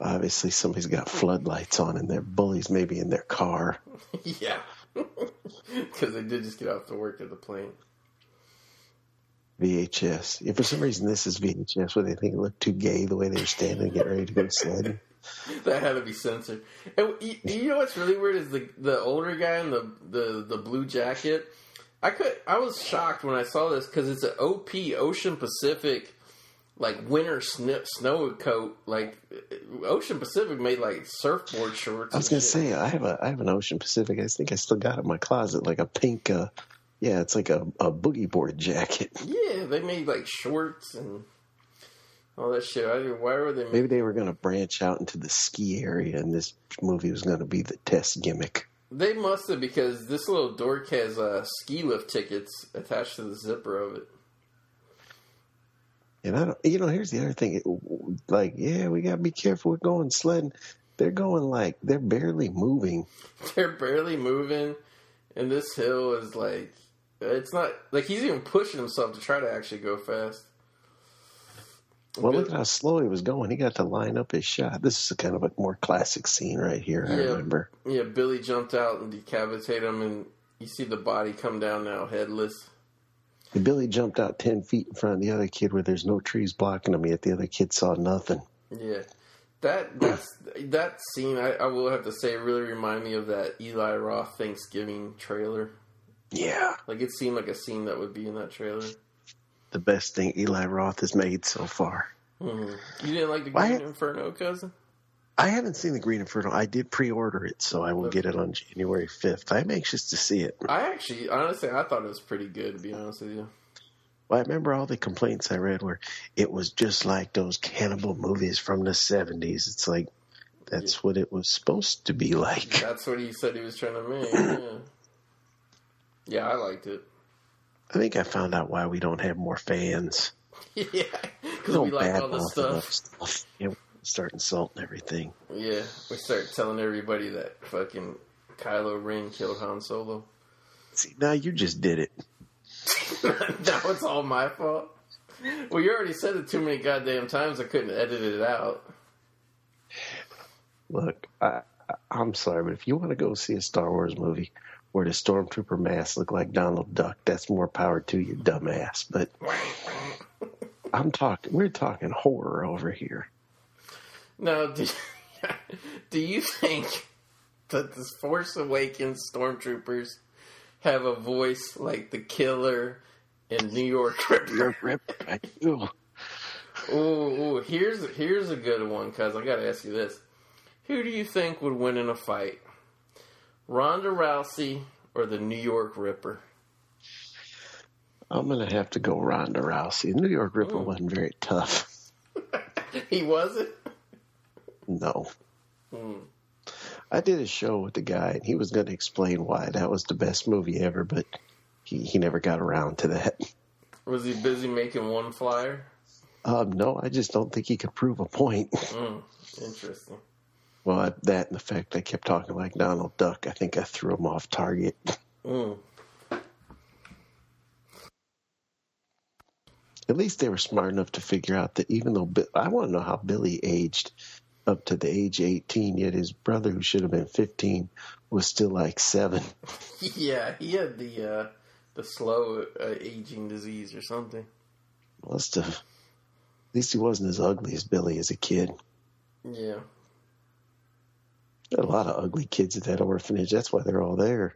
Obviously, somebody's got floodlights on in their bullies, maybe in their car. yeah, because they did just get off the work at the plane. VHS. Yeah, for some reason, this is VHS where they think it looked too gay the way they were standing, get ready to go sledding. that had to be censored. And you, you know what's really weird is the the older guy in the the, the blue jacket. I could I was shocked when I saw this because it's an OP Ocean Pacific like winter snip, snow coat. Like Ocean Pacific made like surfboard shorts. I was gonna shit. say I have a I have an Ocean Pacific. I think I still got it in my closet, like a pink. Uh, yeah, it's like a, a boogie board jacket. Yeah, they made like shorts and all that shit. I didn't, why were they? Maybe they were going to branch out into the ski area, and this movie was going to be the test gimmick. They must have because this little dork has uh, ski lift tickets attached to the zipper of it. And I don't, you know, here's the other thing. Like, yeah, we got to be careful. We're going sledding. They're going like they're barely moving. They're barely moving, and this hill is like it's not like he's even pushing himself to try to actually go fast. Well, look at how slow he was going. He got to line up his shot. This is a kind of a more classic scene right here. I remember. Yeah, Billy jumped out and decapitated him, and you see the body come down now headless. Billy jumped out ten feet in front of the other kid where there's no trees blocking him. Yet the other kid saw nothing. Yeah, that that's that scene. I, I will have to say, really remind me of that Eli Roth Thanksgiving trailer. Yeah, Like it seemed like a scene that would be in that trailer. The best thing Eli Roth has made so far. hmm You didn't like the Green Inferno, cousin? I haven't seen the Green Inferno. I did pre-order it, so I will get it on January fifth. I'm anxious to see it. I actually, honestly, I thought it was pretty good. To be honest with you, Well, I remember all the complaints I read where it was just like those cannibal movies from the '70s. It's like that's what it was supposed to be like. that's what he said he was trying to make. Yeah, yeah, I liked it. I think I found out why we don't have more fans. yeah, because we like all the stuff. stuff. Yeah, we start insulting everything. Yeah, we start telling everybody that fucking Kylo Ren killed Han Solo. See, now you just did it. that was all my fault. Well, you already said it too many goddamn times. I couldn't edit it out. Look, I, I, I'm sorry, but if you want to go see a Star Wars movie where the stormtrooper masks look like Donald Duck, that's more power to you, dumbass. But I'm talking, we're talking horror over here. Now, do, do you think that the Force Awakens stormtroopers have a voice like the killer in New York Ripper? You're rip- I do. Ooh, ooh, here's here's a good one, cuz I gotta ask you this: Who do you think would win in a fight, Ronda Rousey or the New York Ripper? I'm gonna have to go Ronda Rousey. The New York Ripper wasn't very tough. he wasn't. No. Hmm. I did a show with the guy, and he was going to explain why that was the best movie ever, but he, he never got around to that. Was he busy making one flyer? Um, no, I just don't think he could prove a point. Mm, interesting. Well, that and the fact I kept talking like Donald Duck, I think I threw him off target. Mm. At least they were smart enough to figure out that even though Bi- I want to know how Billy aged up to the age of 18, yet his brother, who should have been 15, was still like seven. Yeah, he had the uh, the slow uh, aging disease or something. Must have. At least he wasn't as ugly as Billy as a kid. Yeah. There are a lot of ugly kids at that orphanage. That's why they're all there.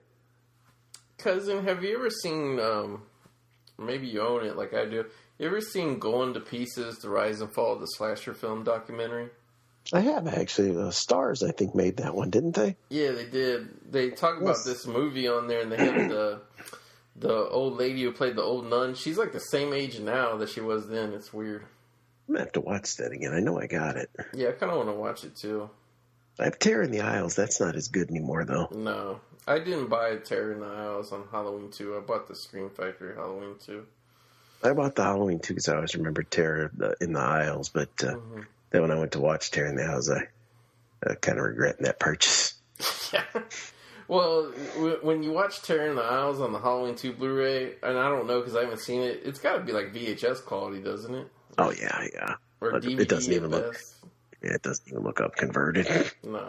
Cousin, have you ever seen? Um, maybe you own it, like I do. You ever seen "Going to Pieces: The Rise and Fall of the Slasher Film" documentary? I have actually. Uh, Starz, I think, made that one, didn't they? Yeah, they did. They talk about this movie on there, and they have the the old lady who played the old nun. She's like the same age now that she was then. It's weird. I'm gonna have to watch that again. I know I got it. Yeah, I kind of want to watch it too. I have Terror in the Aisles. That's not as good anymore, though. No, I didn't buy Terror in the Aisles on Halloween two. I bought the Scream Factory Halloween two. I bought the Halloween two because I always remember Terror uh, in the Aisles, but uh, Mhm. then when I went to watch Terror in the Aisles, I uh, kind of regretting that purchase. Yeah. Well, w- when you watch Terror in the Aisles on the Halloween 2 Blu-ray, and I don't know because I haven't seen it, it's got to be like VHS quality, doesn't it? Oh yeah, yeah. Or DVD it doesn't even look- best. Yeah, it doesn't even look up converted. No.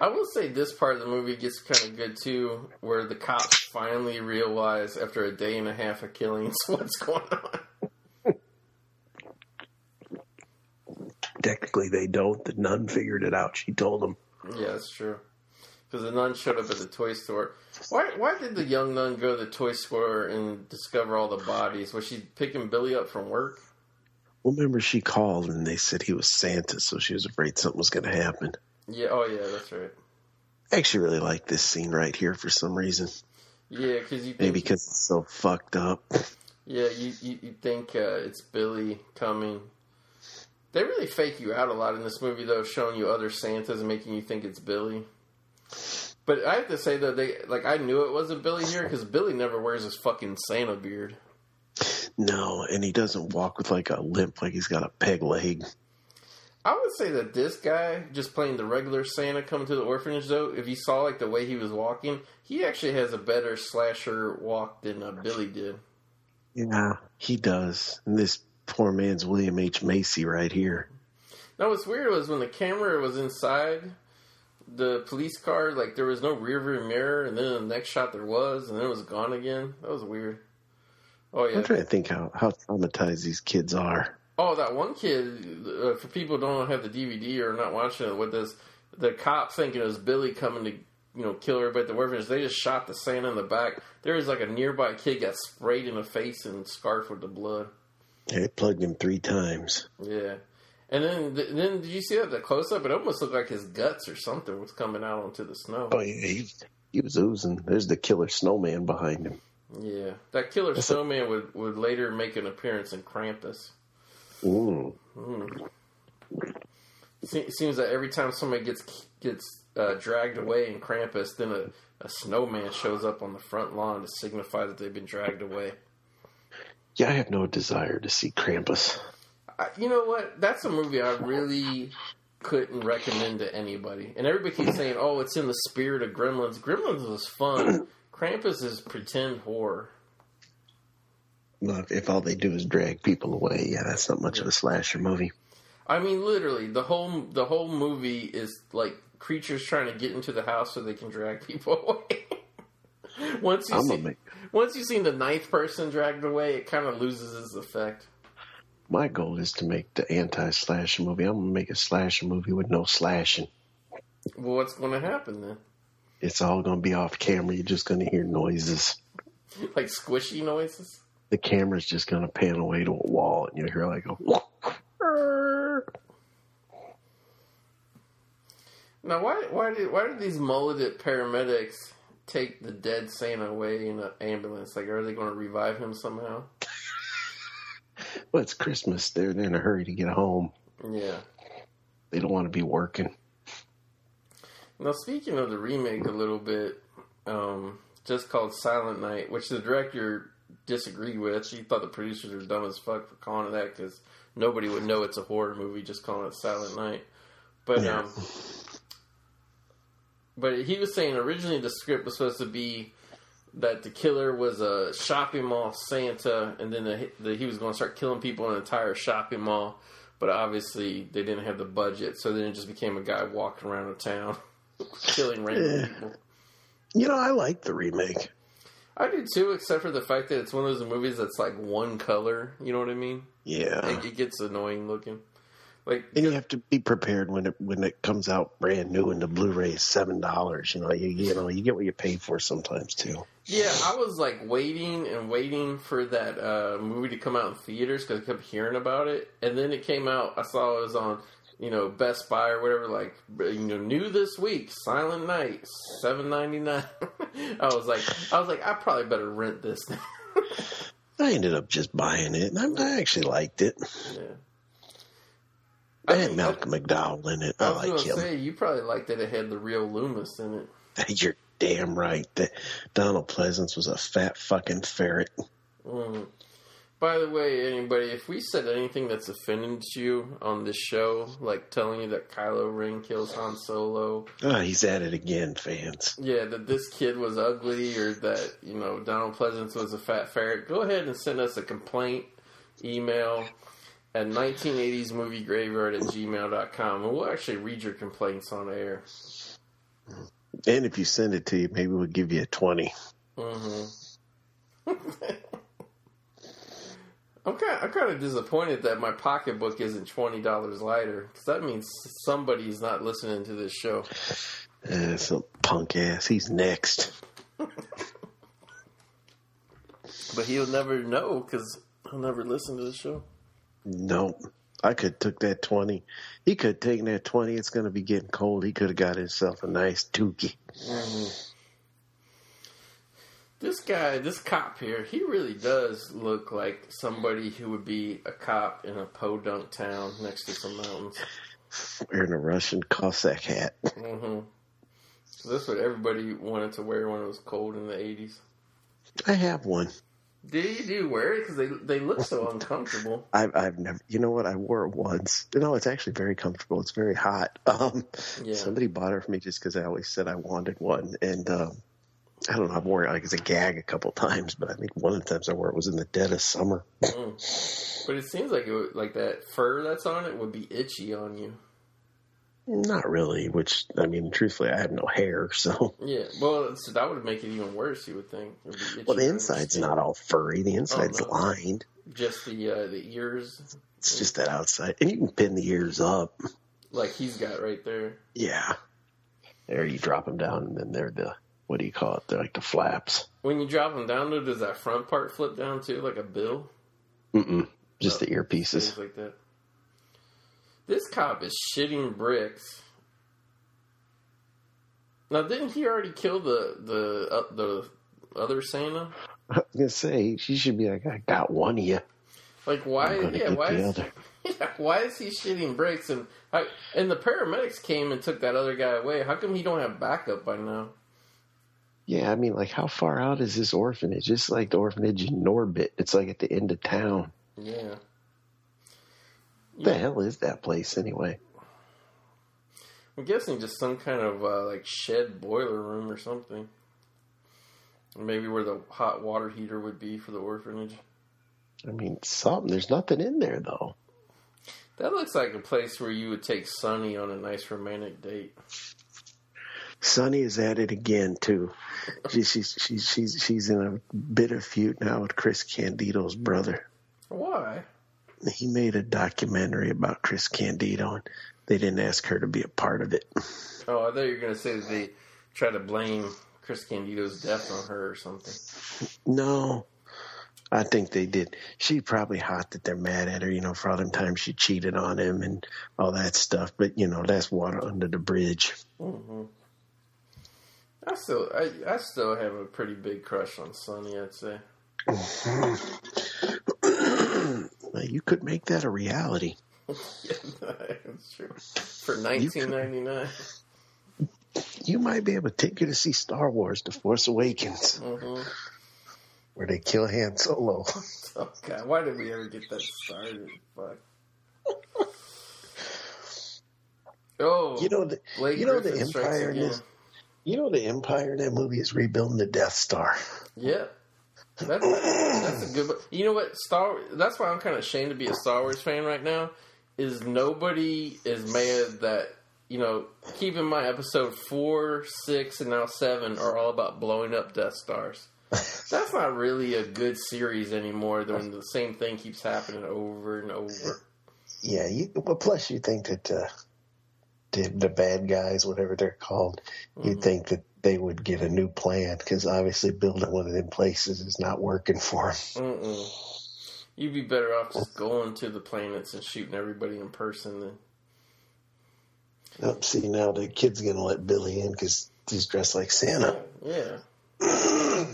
I will say this part of the movie gets kind of good too, where the cops finally realize after a day and a half of killings what's going on. Technically, they don't. The nun figured it out. She told them. Yeah, that's true. Because the nun showed up at the toy store. Why? Why did the young nun go to the toy store and discover all the bodies? Was she picking Billy up from work? Well, remember, she called and they said he was Santa, so she was afraid something was going to happen. Yeah. Oh, yeah. That's right. I actually really like this scene right here for some reason. Yeah, because you think, Maybe because it's so fucked up. yeah, you you, you think uh, it's Billy coming. They really fake you out a lot in this movie, though, showing you other Santas and making you think it's Billy. But I have to say though, they like I knew it wasn't Billy here because Billy never wears his fucking Santa beard. No, and he doesn't walk with like a limp, like he's got a peg leg. I would say that this guy, just playing the regular Santa coming to the orphanage, though, if you saw like the way he was walking, he actually has a better slasher walk than uh, Billy did. Yeah, he does. And this poor man's William H. Macy right here. Now, what's weird was when the camera was inside the police car, like there was no rear view mirror, and then the next shot there was, and then it was gone again. That was weird. Oh yeah. I'm trying to think how, how traumatized these kids are. Oh, that one kid. Uh, for people who don't have the DVD or not watching it, what does the cop thinking it was Billy coming to you know kill everybody at the orphanage? They just shot the Santa in the back. There was like a nearby kid got sprayed in the face and scarfed with the blood. They plugged him three times. Yeah. And then, then did you see that the close up? It almost looked like his guts or something was coming out onto the snow. Oh, yeah, he, he was oozing. There's the killer snowman behind him. Yeah, that killer That's a- snowman would would later make an appearance in Krampus. Ooh. Se- seems that every time somebody gets gets uh, dragged away in Krampus, then a, a snowman shows up on the front lawn to signify that they've been dragged away. Yeah, I have no desire to see Krampus. I, you know what? That's a movie I really couldn't recommend to anybody. And everybody keeps saying, "Oh, it's in the spirit of Gremlins." Gremlins was fun. Krampus is pretend horror. Well, if- all they do is drag people away, yeah, that's not much of a slasher movie. I mean, literally, the whole the whole movie is like creatures trying to get into the house so they can drag people away. once you I'm see, make once you seen the ninth person dragged away, it kind of loses its effect. my goal is to make the anti-slasher movie. I'm gonna make a slasher movie with no slashing. Well, what's going to happen then? It's all gonna be off camera. You're just gonna hear noises. Like squishy noises? The camera's just gonna pan away to a wall, and you'll hear like a. Now, why why did why did these mulleted paramedics take the dead Santa away in an ambulance? Like, are they going to revive him somehow? Well, it's Christmas. They're, they're in a hurry to get home. Yeah. They don't want to be working. Now, speaking of the remake a little bit, um, just called Silent Night, which the director disagreed with. She thought the producers were dumb as fuck for calling it that because nobody would know it's a horror movie just calling it Silent Night. But Yeah. um, but he was saying originally the script was supposed to be that the killer was a shopping mall Santa, and then the, the, he was going to start killing people in an entire shopping mall. But obviously, they didn't have the budget, so then it just became a guy walking around the town killing random Yeah. people. You know, I like the remake. I do too, except for the fact that it's one of those movies that's like one color. You know what I mean? Yeah, It, it gets annoying looking. Like, and you have to be prepared when it when it comes out brand new and the Blu-ray is seven dollars. You know, you you know you get what you pay for sometimes too. yeah, I was like waiting and waiting for that uh, movie to come out in theaters because I kept hearing about it, and then it came out. I saw it was on, you know, Best Buy or whatever. Like, you know, new this week, Silent Night, seven ninety nine. I was like, I was like, I probably better rent this. I ended up just buying it, and I, I actually liked it. yeah. I had Malcolm McDowell in it. I, I was like him. say you probably liked that it had the real Loomis in it. You're damn right. That Donald Pleasence was a fat fucking ferret. Mm. By the way, anybody, if we said anything that's offended you on this show, like telling you that Kylo Ren kills Han Solo, Oh, he's at it again, fans. yeah, that this kid was ugly, or that you know Donald Pleasence was a fat ferret, go ahead and send us a complaint email at 1980s movie graveyard at gmail.com and we'll actually read your complaints on air. And if you send it to you, maybe we'll give you a 20. Mm-hmm. I'm kind. I'm kind of disappointed that my pocketbook isn't twenty dollars lighter because that means somebody's not listening to this show. Uh, some punk ass. He's next. But he'll never know because he'll never listen to the show. Nope. I could took that 20. He could have taken that 20. It's going to be getting cold. He could have got himself a nice dookie. This guy, this cop here, he really does look like somebody who would be a cop in a podunk town next to some mountains. Wearing a Russian Cossack hat. Mm-hmm. So that's what everybody wanted to wear when it was cold in the 80s. I have one. Did you do wear it? Because they, they look so uncomfortable. I've, I've never, you know what? I wore it once. No, it's actually very comfortable. It's very hot. Um, Yeah. Somebody bought it for me just because I always said I wanted one. And, um, I don't know, I've worn it like as a gag a couple times, but I think one of the times I wore it was in the dead of summer. Mm. But it seems like it would, like that fur that's on it would be itchy on you. Not really, which, I mean, truthfully, I have no hair, so. Yeah, well, so that would make it even worse. You would think. It would be Well, the inside's skin. not all furry. The inside's no. lined. just the uh, the ears, It's just that outside. And you can pin the ears up. like he's got right there. Yeah. There you drop them down, and then they're the, what do you call it? They're like the flaps. When you drop them down, though, does that front part flip down too, like a bill? Mm-mm. Just Oh, the earpieces. Like that. This cop is shitting bricks. Now, didn't he already kill the the uh, the other Santa? I was gonna say she should be like, I got one of you. Like, why? Yeah, why is yeah, why is he shitting bricks? And I, and the paramedics came and took that other guy away. How come he don't have backup by now? Yeah, I mean, like, how far out is this orphanage? Just like the orphanage in Norbit. It's like at the end of town. Yeah. What the hell is that place anyway? I'm guessing just some kind of uh, like shed boiler room or something. Maybe where the hot water heater would be for the orphanage. I mean, something. There's nothing in there though. That looks like a place where you would take Sunny on a nice romantic date. Sunny is at it again too. She, she's she's she's she's in a bit of feud now with Chris Candido's brother. Why? He made a documentary about Chris Candido, and they didn't ask her to be a part of it. Oh, I thought you were going to say that they try to blame Chris Candido's death on her or something. No, I think they did. She probably hot that they're mad at her, you know, for all them times she cheated on him and all that stuff. But you know, that's water under the bridge. hmm I still, I, I still have a pretty big crush on Sunny. I'd say. Well, you could make that a reality. yeah, that's true. For 1999. You might be able to take you to see Star Wars: The Force Awakens, hmm where they kill Han Solo. Oh God, why did we ever get that started? Fuck. Oh, You know, the, Blake you know the Griffin Empire in this. You know the Empire in that movie is rebuilding the Death Star. Yeah. That's, that's a good. You know what? Star. That's why I'm kind of ashamed to be a Star Wars fan right now. Is nobody is mad that you know? Keep in mind, episode four, six, and now seven are all about blowing up Death Stars. That's not really a good series anymore. When the same thing keeps happening over and over. Yeah, you, well, plus you think that uh, the, the bad guys, whatever they're called, you'd mm-hmm. think that they would get a new plan because obviously building one of them places is not working for them. Mm-mm. You'd be better off just going to the planets and shooting everybody in person than Oh, see, now the kid's going to let Billy in because he's dressed like Santa. Yeah.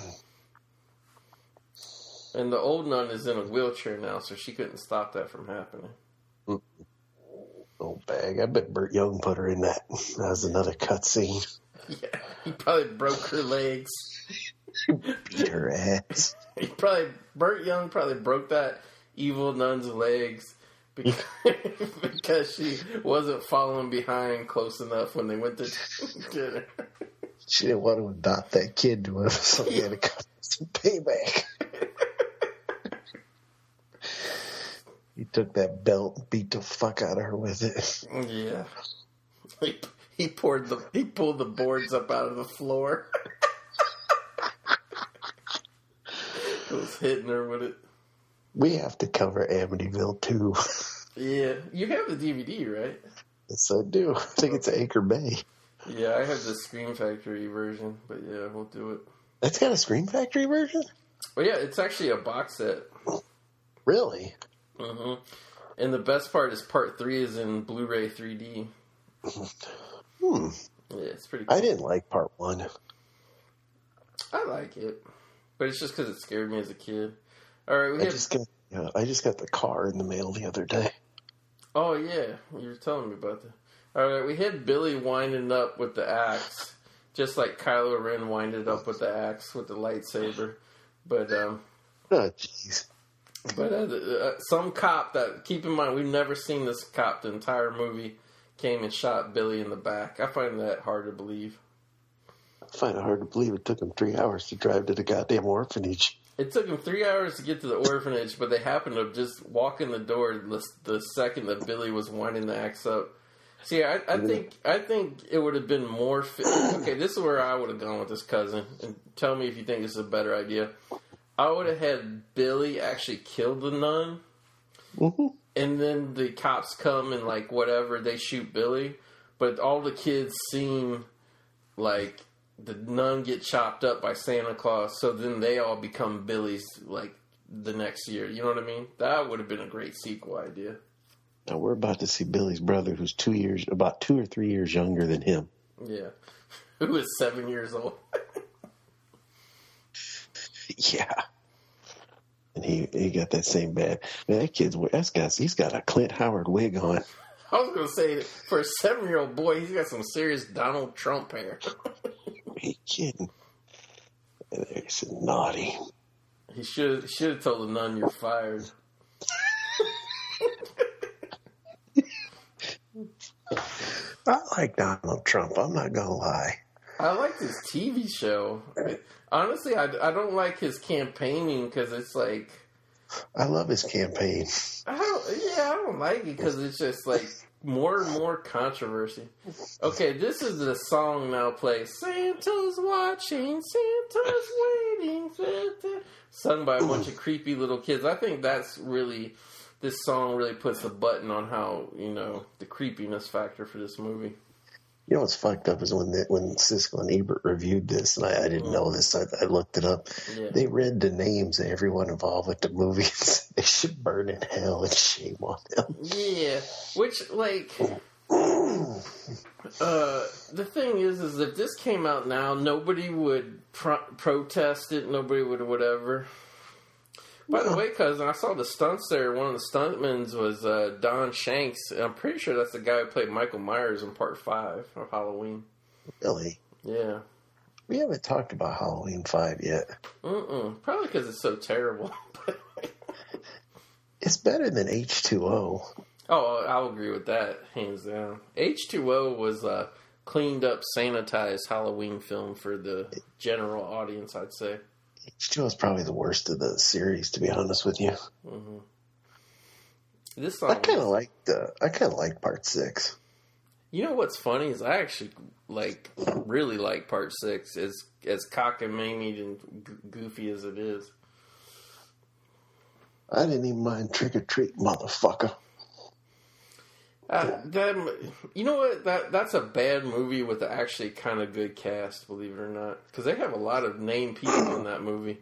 and the old nun is in a wheelchair now, so she couldn't stop that from happening. Old bag. I bet Burt Young put her in that. That was another cutscene. Yeah, he probably broke her legs. Beat her ass. He probably Burt Young probably broke that evil nun's legs because, because she wasn't following behind close enough when they went to dinner. She didn't want to adopt that kid to her, so he had to cut some payback. He took that belt and beat the fuck out of her with it. Yeah. He, he poured the he pulled the boards up out of the floor. was hitting her with it. We have to cover Amityville too. Yeah, you have the DVD, right? yes, I do. I think it's Anchor Bay. Yeah, I have the Scream Factory version, but yeah, we'll do it. That's got a Scream Factory version. Well, yeah, it's actually a box set. Really? Hmm And the best part is part three is in Blu-ray 3D. Hmm. Yeah, it's pretty. Cool. I didn't like part one. I like it, but it's just because it scared me as a kid. All right, we I have. just got yeah, I just got the car in the mail the other day. Oh yeah, you were telling me about that. All right, we had Billy winding up with the axe, just like Kylo Ren winded up with the axe with the lightsaber. But um, Oh jeez. But uh, uh, some cop that keep in mind we've never seen this cop the entire movie came and shot Billy in the back. I find that hard to believe. I find it hard to believe it took him three hours to drive to the goddamn orphanage. It took him three hours to get to the orphanage, but they happened to just walk in the door the, the second that Billy was winding the axe up. See, I, I think I think it would have been more. Fit. Okay, this is where I would have gone with this cousin, and tell me if you think this is a better idea. I would have had Billy actually kill the nun, hmm and then the cops come and like whatever they shoot Billy, but all the kids seem like the nun get chopped up by Santa Claus, so then they all become Billy's like the next year. You know what I mean? That would have been a great sequel idea. Now we're about to see Billy's brother, who's two years, about two or three years younger than him. Yeah, who is seven years old? Yeah. And he he got that same bad. Man, that kid's that's got he's got a Clint Howard wig on. I was gonna say for a seven year old boy, he's got some serious Donald Trump hair. Are you kidding? And There's naughty. he should should have told the nun you're fired. I like Donald Trump. I'm not gonna lie. I liked his TV show. Honestly, I, I don't like his campaigning because it's like I love his campaign. I don't yeah I don't like it because it's just like more and more controversy. Okay, this is the song now play. Santa's watching, Santa's waiting, Santa. Sung by a bunch of creepy little kids. I think that's really this song really puts a button on how you know the creepiness factor for this movie. You know what's fucked up is when they, when Siskel and Ebert reviewed this, and I, I didn't know this. I, I looked it up. Yeah. They read the names of everyone involved with the movie. and said they should burn in hell and shame on them. Yeah, which like uh the thing is is if this came out now nobody would pro- protest it nobody would whatever by the way cousin i saw the stunts there. One of the stuntmen was uh don shanks. I'm pretty sure that's the guy who played michael myers in part five of halloween. Really, yeah. We haven't talked about Halloween Five yet. Mm-mm. probably because it's so terrible. It's better than H two O. oh i'll agree with that hands down. H2o was a cleaned up sanitized halloween film for the general audience i'd say H two O is probably the worst of the series, to be honest with you. hmm This I kind of like the. I kind of like Part Six. you know what's funny is I actually like really like part six as as cockamamie and g- goofy as it is. I didn't even mind Trick or Treat, motherfucker. Uh, that you know what that that's a bad movie with an actually kind of good cast, believe it or not, because they have a lot of named people in that movie.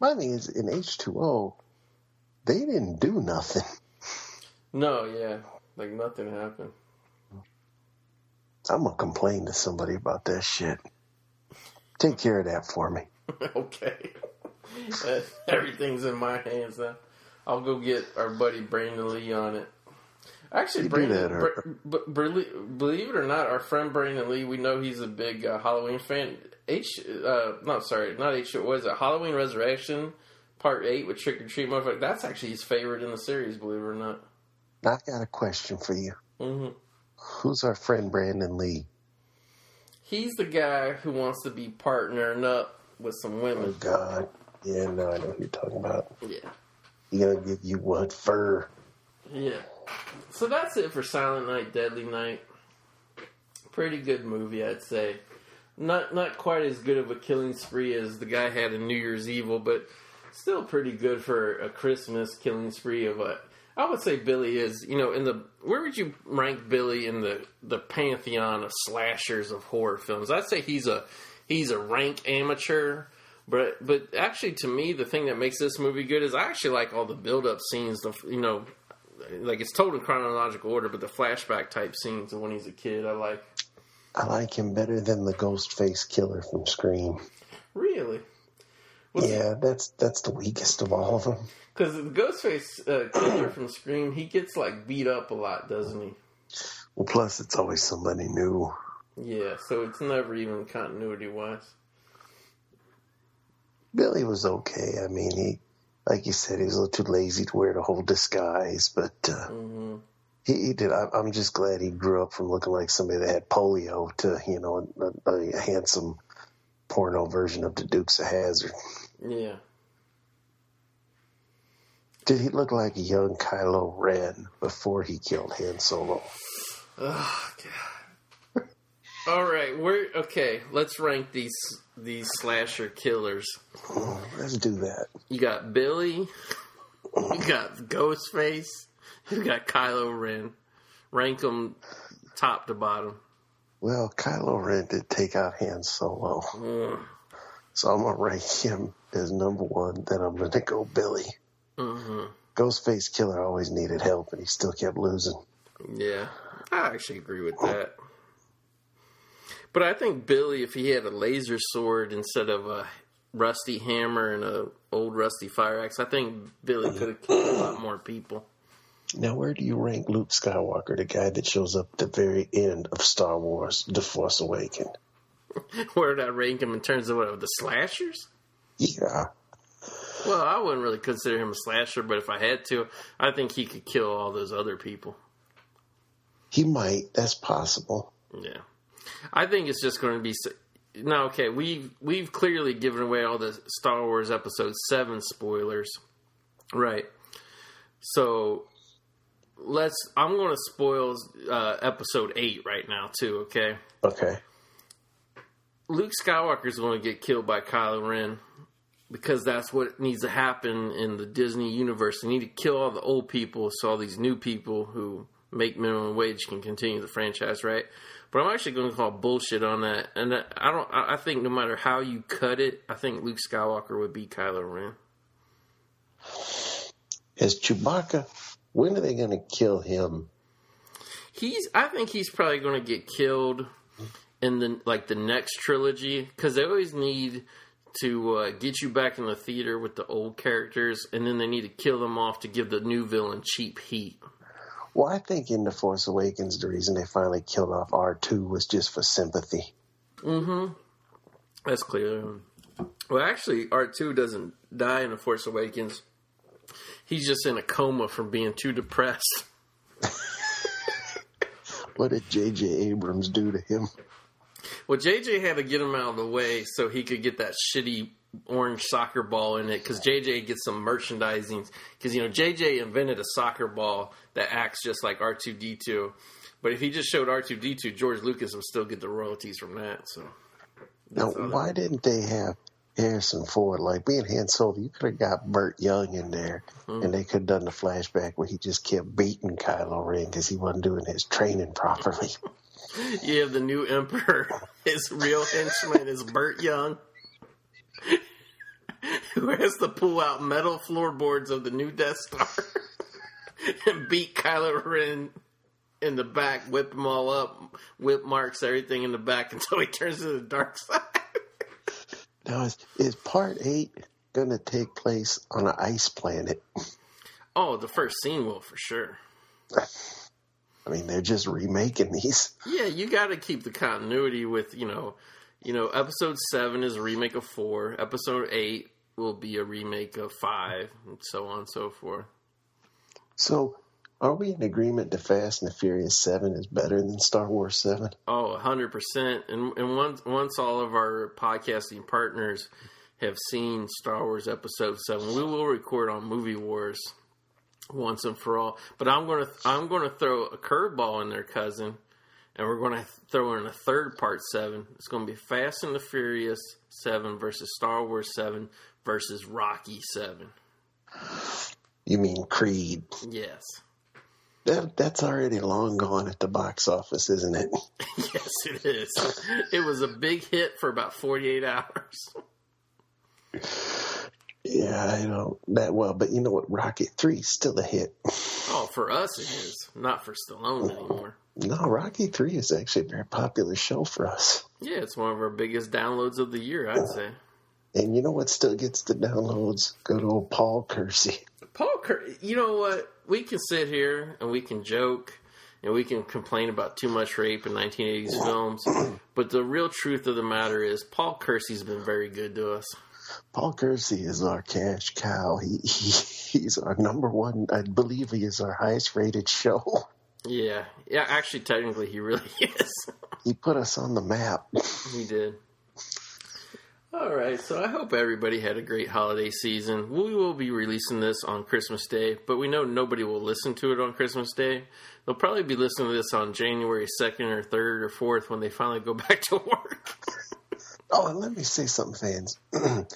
My thing is, in H two O, they didn't do nothing. No, yeah, like nothing happened. I'm gonna complain to somebody about that shit. Take care of that for me. okay, everything's in my hands now. I'll go get our buddy Brandon Lee on it. Actually, that, or- Br- Br- believe, it or not, our friend Brandon Lee, we know he's a big uh, Halloween fan. H, uh, not sorry, not H. What was it? Halloween Resurrection, Part Eight with Trick or Treat, motherfucker. That's actually his favorite in the series. Believe it or not. I got a question for you. hmm Who's our friend Brandon Lee? He's the guy who wants to be partnering up with some Oh women. God. Yeah, no, I know who you're talking about. Yeah. He gonna give you what fur? Yeah. So that's it for Silent Night, Deadly Night. pretty good movie, I'd say. Not not quite as good of a killing spree as the guy had in New Year's Evil, but still pretty good for a Christmas killing spree of a. I would say Billy is, you know, in the where would you rank Billy in the the pantheon of slashers of horror films? I'd say he's a he's a rank amateur, but but actually to me the thing that makes this movie good is I actually like all the build up scenes, the you know, like it's told in chronological order, but the flashback type scenes of when he's a kid I like. I like him better than the ghost face killer from Scream. Really? yeah, that's that's the weakest of all of them. Because the Ghostface uh, killer from Scream, he gets like beat up a lot, doesn't he? Well, plus it's always somebody new. Yeah, so it's never even continuity wise. Billy was okay. I mean, he, like you said, he was a little too lazy to wear the whole disguise, but uh, hmm he, he did. I, I'm just glad he grew up from looking like somebody that had polio to, you know, a, a handsome porno version of the Dukes of Hazzard. Yeah. Did he look like a young Kylo Ren before he killed Han Solo? Oh god. All right, we're okay. Let's rank these these slasher killers. Let's do that. You got Billy. You got Ghostface. You got Kylo Ren. Rank them top to bottom. Well, Kylo Ren did take out Han Solo, Mm. so I'm gonna rank him as number one. Then I'm gonna go Billy. hmm Ghostface Killer always needed help, and he still kept losing. Yeah, I actually agree with that. But I think Billy, if he had a laser sword instead of a rusty hammer and a old rusty fire axe, I think Billy could have killed a lot more people. Now, where do you rank Luke Skywalker, the guy that shows up at the very end of Star Wars: The Force Awakens? Where did I rank him in terms of what, the slashers? Yeah, Well, I wouldn't really consider him a slasher, but if I had to, I think he could kill all those other people. he might. That's possible. Yeah, I think it's just going to be. Now, okay, we've we've clearly given away all the Star Wars Episode Seven spoilers, right? So let's. I'm going to spoil uh, Episode Eight right now too. Okay, Okay. Luke Skywalker is going to get killed by Kylo Ren because that's what needs to happen in the Disney universe. They need to kill all the old people so all these new people who make minimum wage can continue the franchise, right? But I'm actually going to call bullshit on that, and I don't. I think no matter how you cut it, I think Luke Skywalker would be Kylo Ren. As Chewbacca, when are they going to kill him? He's. I think he's probably going to get killed in the like the next trilogy because they always need to uh, get you back in the theater with the old characters, and then they need to kill them off to give the new villain cheap heat. Well, I think in The Force Awakens, the reason they finally killed off R2 was just for sympathy. Mm-hmm. That's clear. Well, actually, R two doesn't die in the Force Awakens. He's just in a coma from being too depressed. What did J.J. Abrams do to him? Well, JJ had to get him out of the way so he could get that shitty orange soccer ball in it because JJ gets some merchandising. Because, you know, JJ invented a soccer ball that acts just like R2D2. But if he just showed R2D2, George Lucas would still get the royalties from that. So, Now, why didn't they have Harrison Ford? Like being Han Solo, you could have got Burt Young in there, hmm. and they could have done the flashback where he just kept beating Kylo Ren because he wasn't doing his training properly. you have the new emperor. His real henchman is Burt Young, who has to pull out metal floorboards of the new Death Star and beat Kylo Ren in the back, whip him all up, whip marks everything in the back until he turns to the dark side. Now, is, is Part Eight going to take place on an ice planet? oh, the first scene will for sure. I mean, they're just remaking these. Yeah, you got to keep the continuity with you know, you know. Episode seven is a remake of four. Episode eight will be a remake of five, and so on and so forth. So, are we in agreement that Fast and the Furious Seven is better than Star Wars Seven? Oh, 100%. And, and once, once all of our podcasting partners have seen Star Wars Episode 7, we will record on Movie Wars once and for all. But I'm going to I'm going to throw a curveball in there, cousin. and we're going to throw in a third part seven. It's going to be Fast and the Furious seven versus Star Wars seven versus Rocky seven. You mean Creed? Yes. That that's already long gone at the box office, isn't it? yes, it is. It was a big hit for about 48 hours. Yeah, I know that well, but you know what? Rocky Three is still a hit. Oh, for us it is. Not for Stallone anymore. No, Rocky Three is actually a very popular show for us. Yeah, it's one of our biggest downloads of the year, I'd say. And you know what still gets the downloads? Good old Paul Kersey. Paul, you know what? We can sit here and we can joke and we can complain about too much rape in 1980s films, but the real truth of the matter is Paul Kersey's been very good to us. Paul Kersey is our cash cow. He, he he's our number one. I believe he is our highest rated show. Yeah, yeah. Actually, technically, he really is. He put us on the map. he did. All right, so I hope everybody had a great holiday season. We will be releasing this on Christmas Day, but we know nobody will listen to it on Christmas Day. They'll probably be listening to this on January 2nd or 3rd or 4th when they finally go back to work. Oh, and let me say something, fans.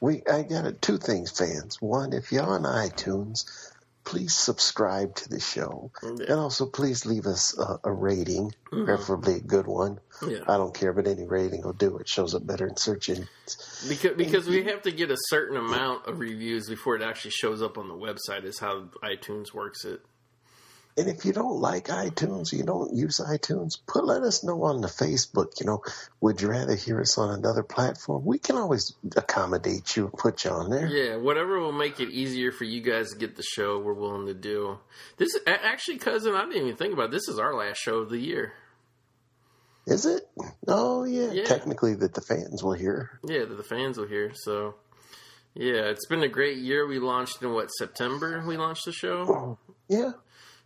we I got a, two things, fans. One, if you're on iTunes, please subscribe to the show, Yeah. and also please leave us a, a rating, mm-hmm. preferably a good one. Yeah. I don't care, but any rating will do. It shows up better in search engines. Because because we have to get a certain amount of reviews before it actually shows up on the website. Is how iTunes works it. And if you don't like iTunes, you don't use iTunes, put let us know on the Facebook. You know, would you rather hear us on another platform? We can always accommodate you and put you on there. Yeah, whatever will make it easier for you guys to get the show, we're willing to do. This actually, cousin, I didn't even think about. It. This is our last show of the year. Is it? Oh yeah. Yeah. Technically, that the fans will hear. Yeah, that the fans will hear. So, yeah, it's been a great year. We launched in what September? We launched the show. Yeah.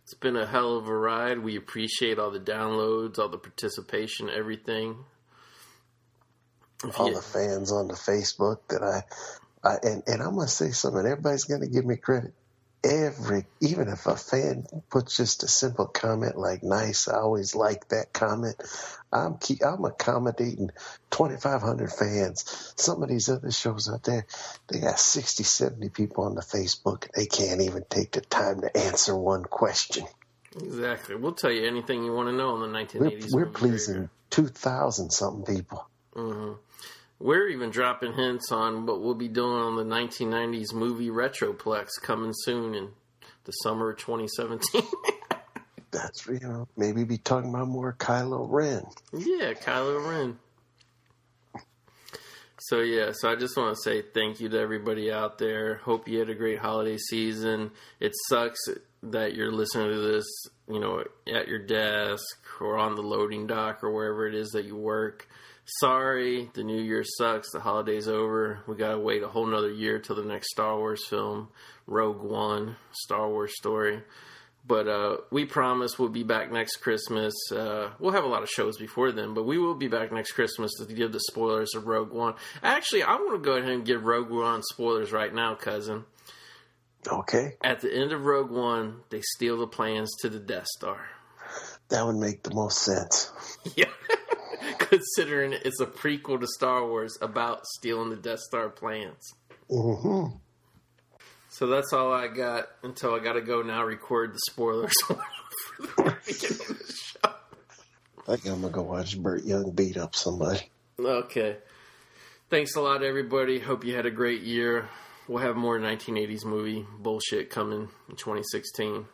It's been a hell of a ride. We appreciate all the downloads, all the participation, everything. If all you- the fans on the Facebook that I, I and, and I'm gonna say something. Everybody's gonna give me credit. Every even if a fan puts just a simple comment like "nice," I always like that comment. I'm keep, I'm accommodating 2,500 fans. Some of these other shows out there, they got 60, 70 people on the Facebook. They can't even take the time to answer one question. Exactly. We'll tell you anything you want to know on the 1980s. We're, we're pleasing 2,000 something people. graveyard. We're even dropping hints on what we'll be doing on the 1990s movie Retroplex coming soon in the summer of 2017. That's you know maybe be talking about more Kylo Ren. yeah, Kylo Ren. So yeah, so I just want to say thank you to everybody out there. Hope you had a great holiday season. It sucks that you're listening to this, you know, at your desk or on the loading dock or wherever it is that you work. Sorry, the new year sucks. The holiday's over. We gotta wait a whole nother year till the next Star Wars film, Rogue One, Star Wars story. But uh, we promise we'll be back next Christmas. Uh, we'll have a lot of shows before then, but we will be back next Christmas to give the spoilers of Rogue One. Actually, I want to go ahead and give Rogue One spoilers right now, cousin. Okay, At the end of Rogue One, they steal the plans to the Death Star. that would make the most sense. Yeah. Considering it's a prequel to Star Wars about stealing the Death Star plans. hmm So that's all I got until I got to go now record the spoilers for the beginning of the show. I think I'm gonna go watch Burt Young beat up somebody. Okay. Thanks a lot, everybody. Hope you had a great year. We'll have more 1980s movie bullshit coming in 2016.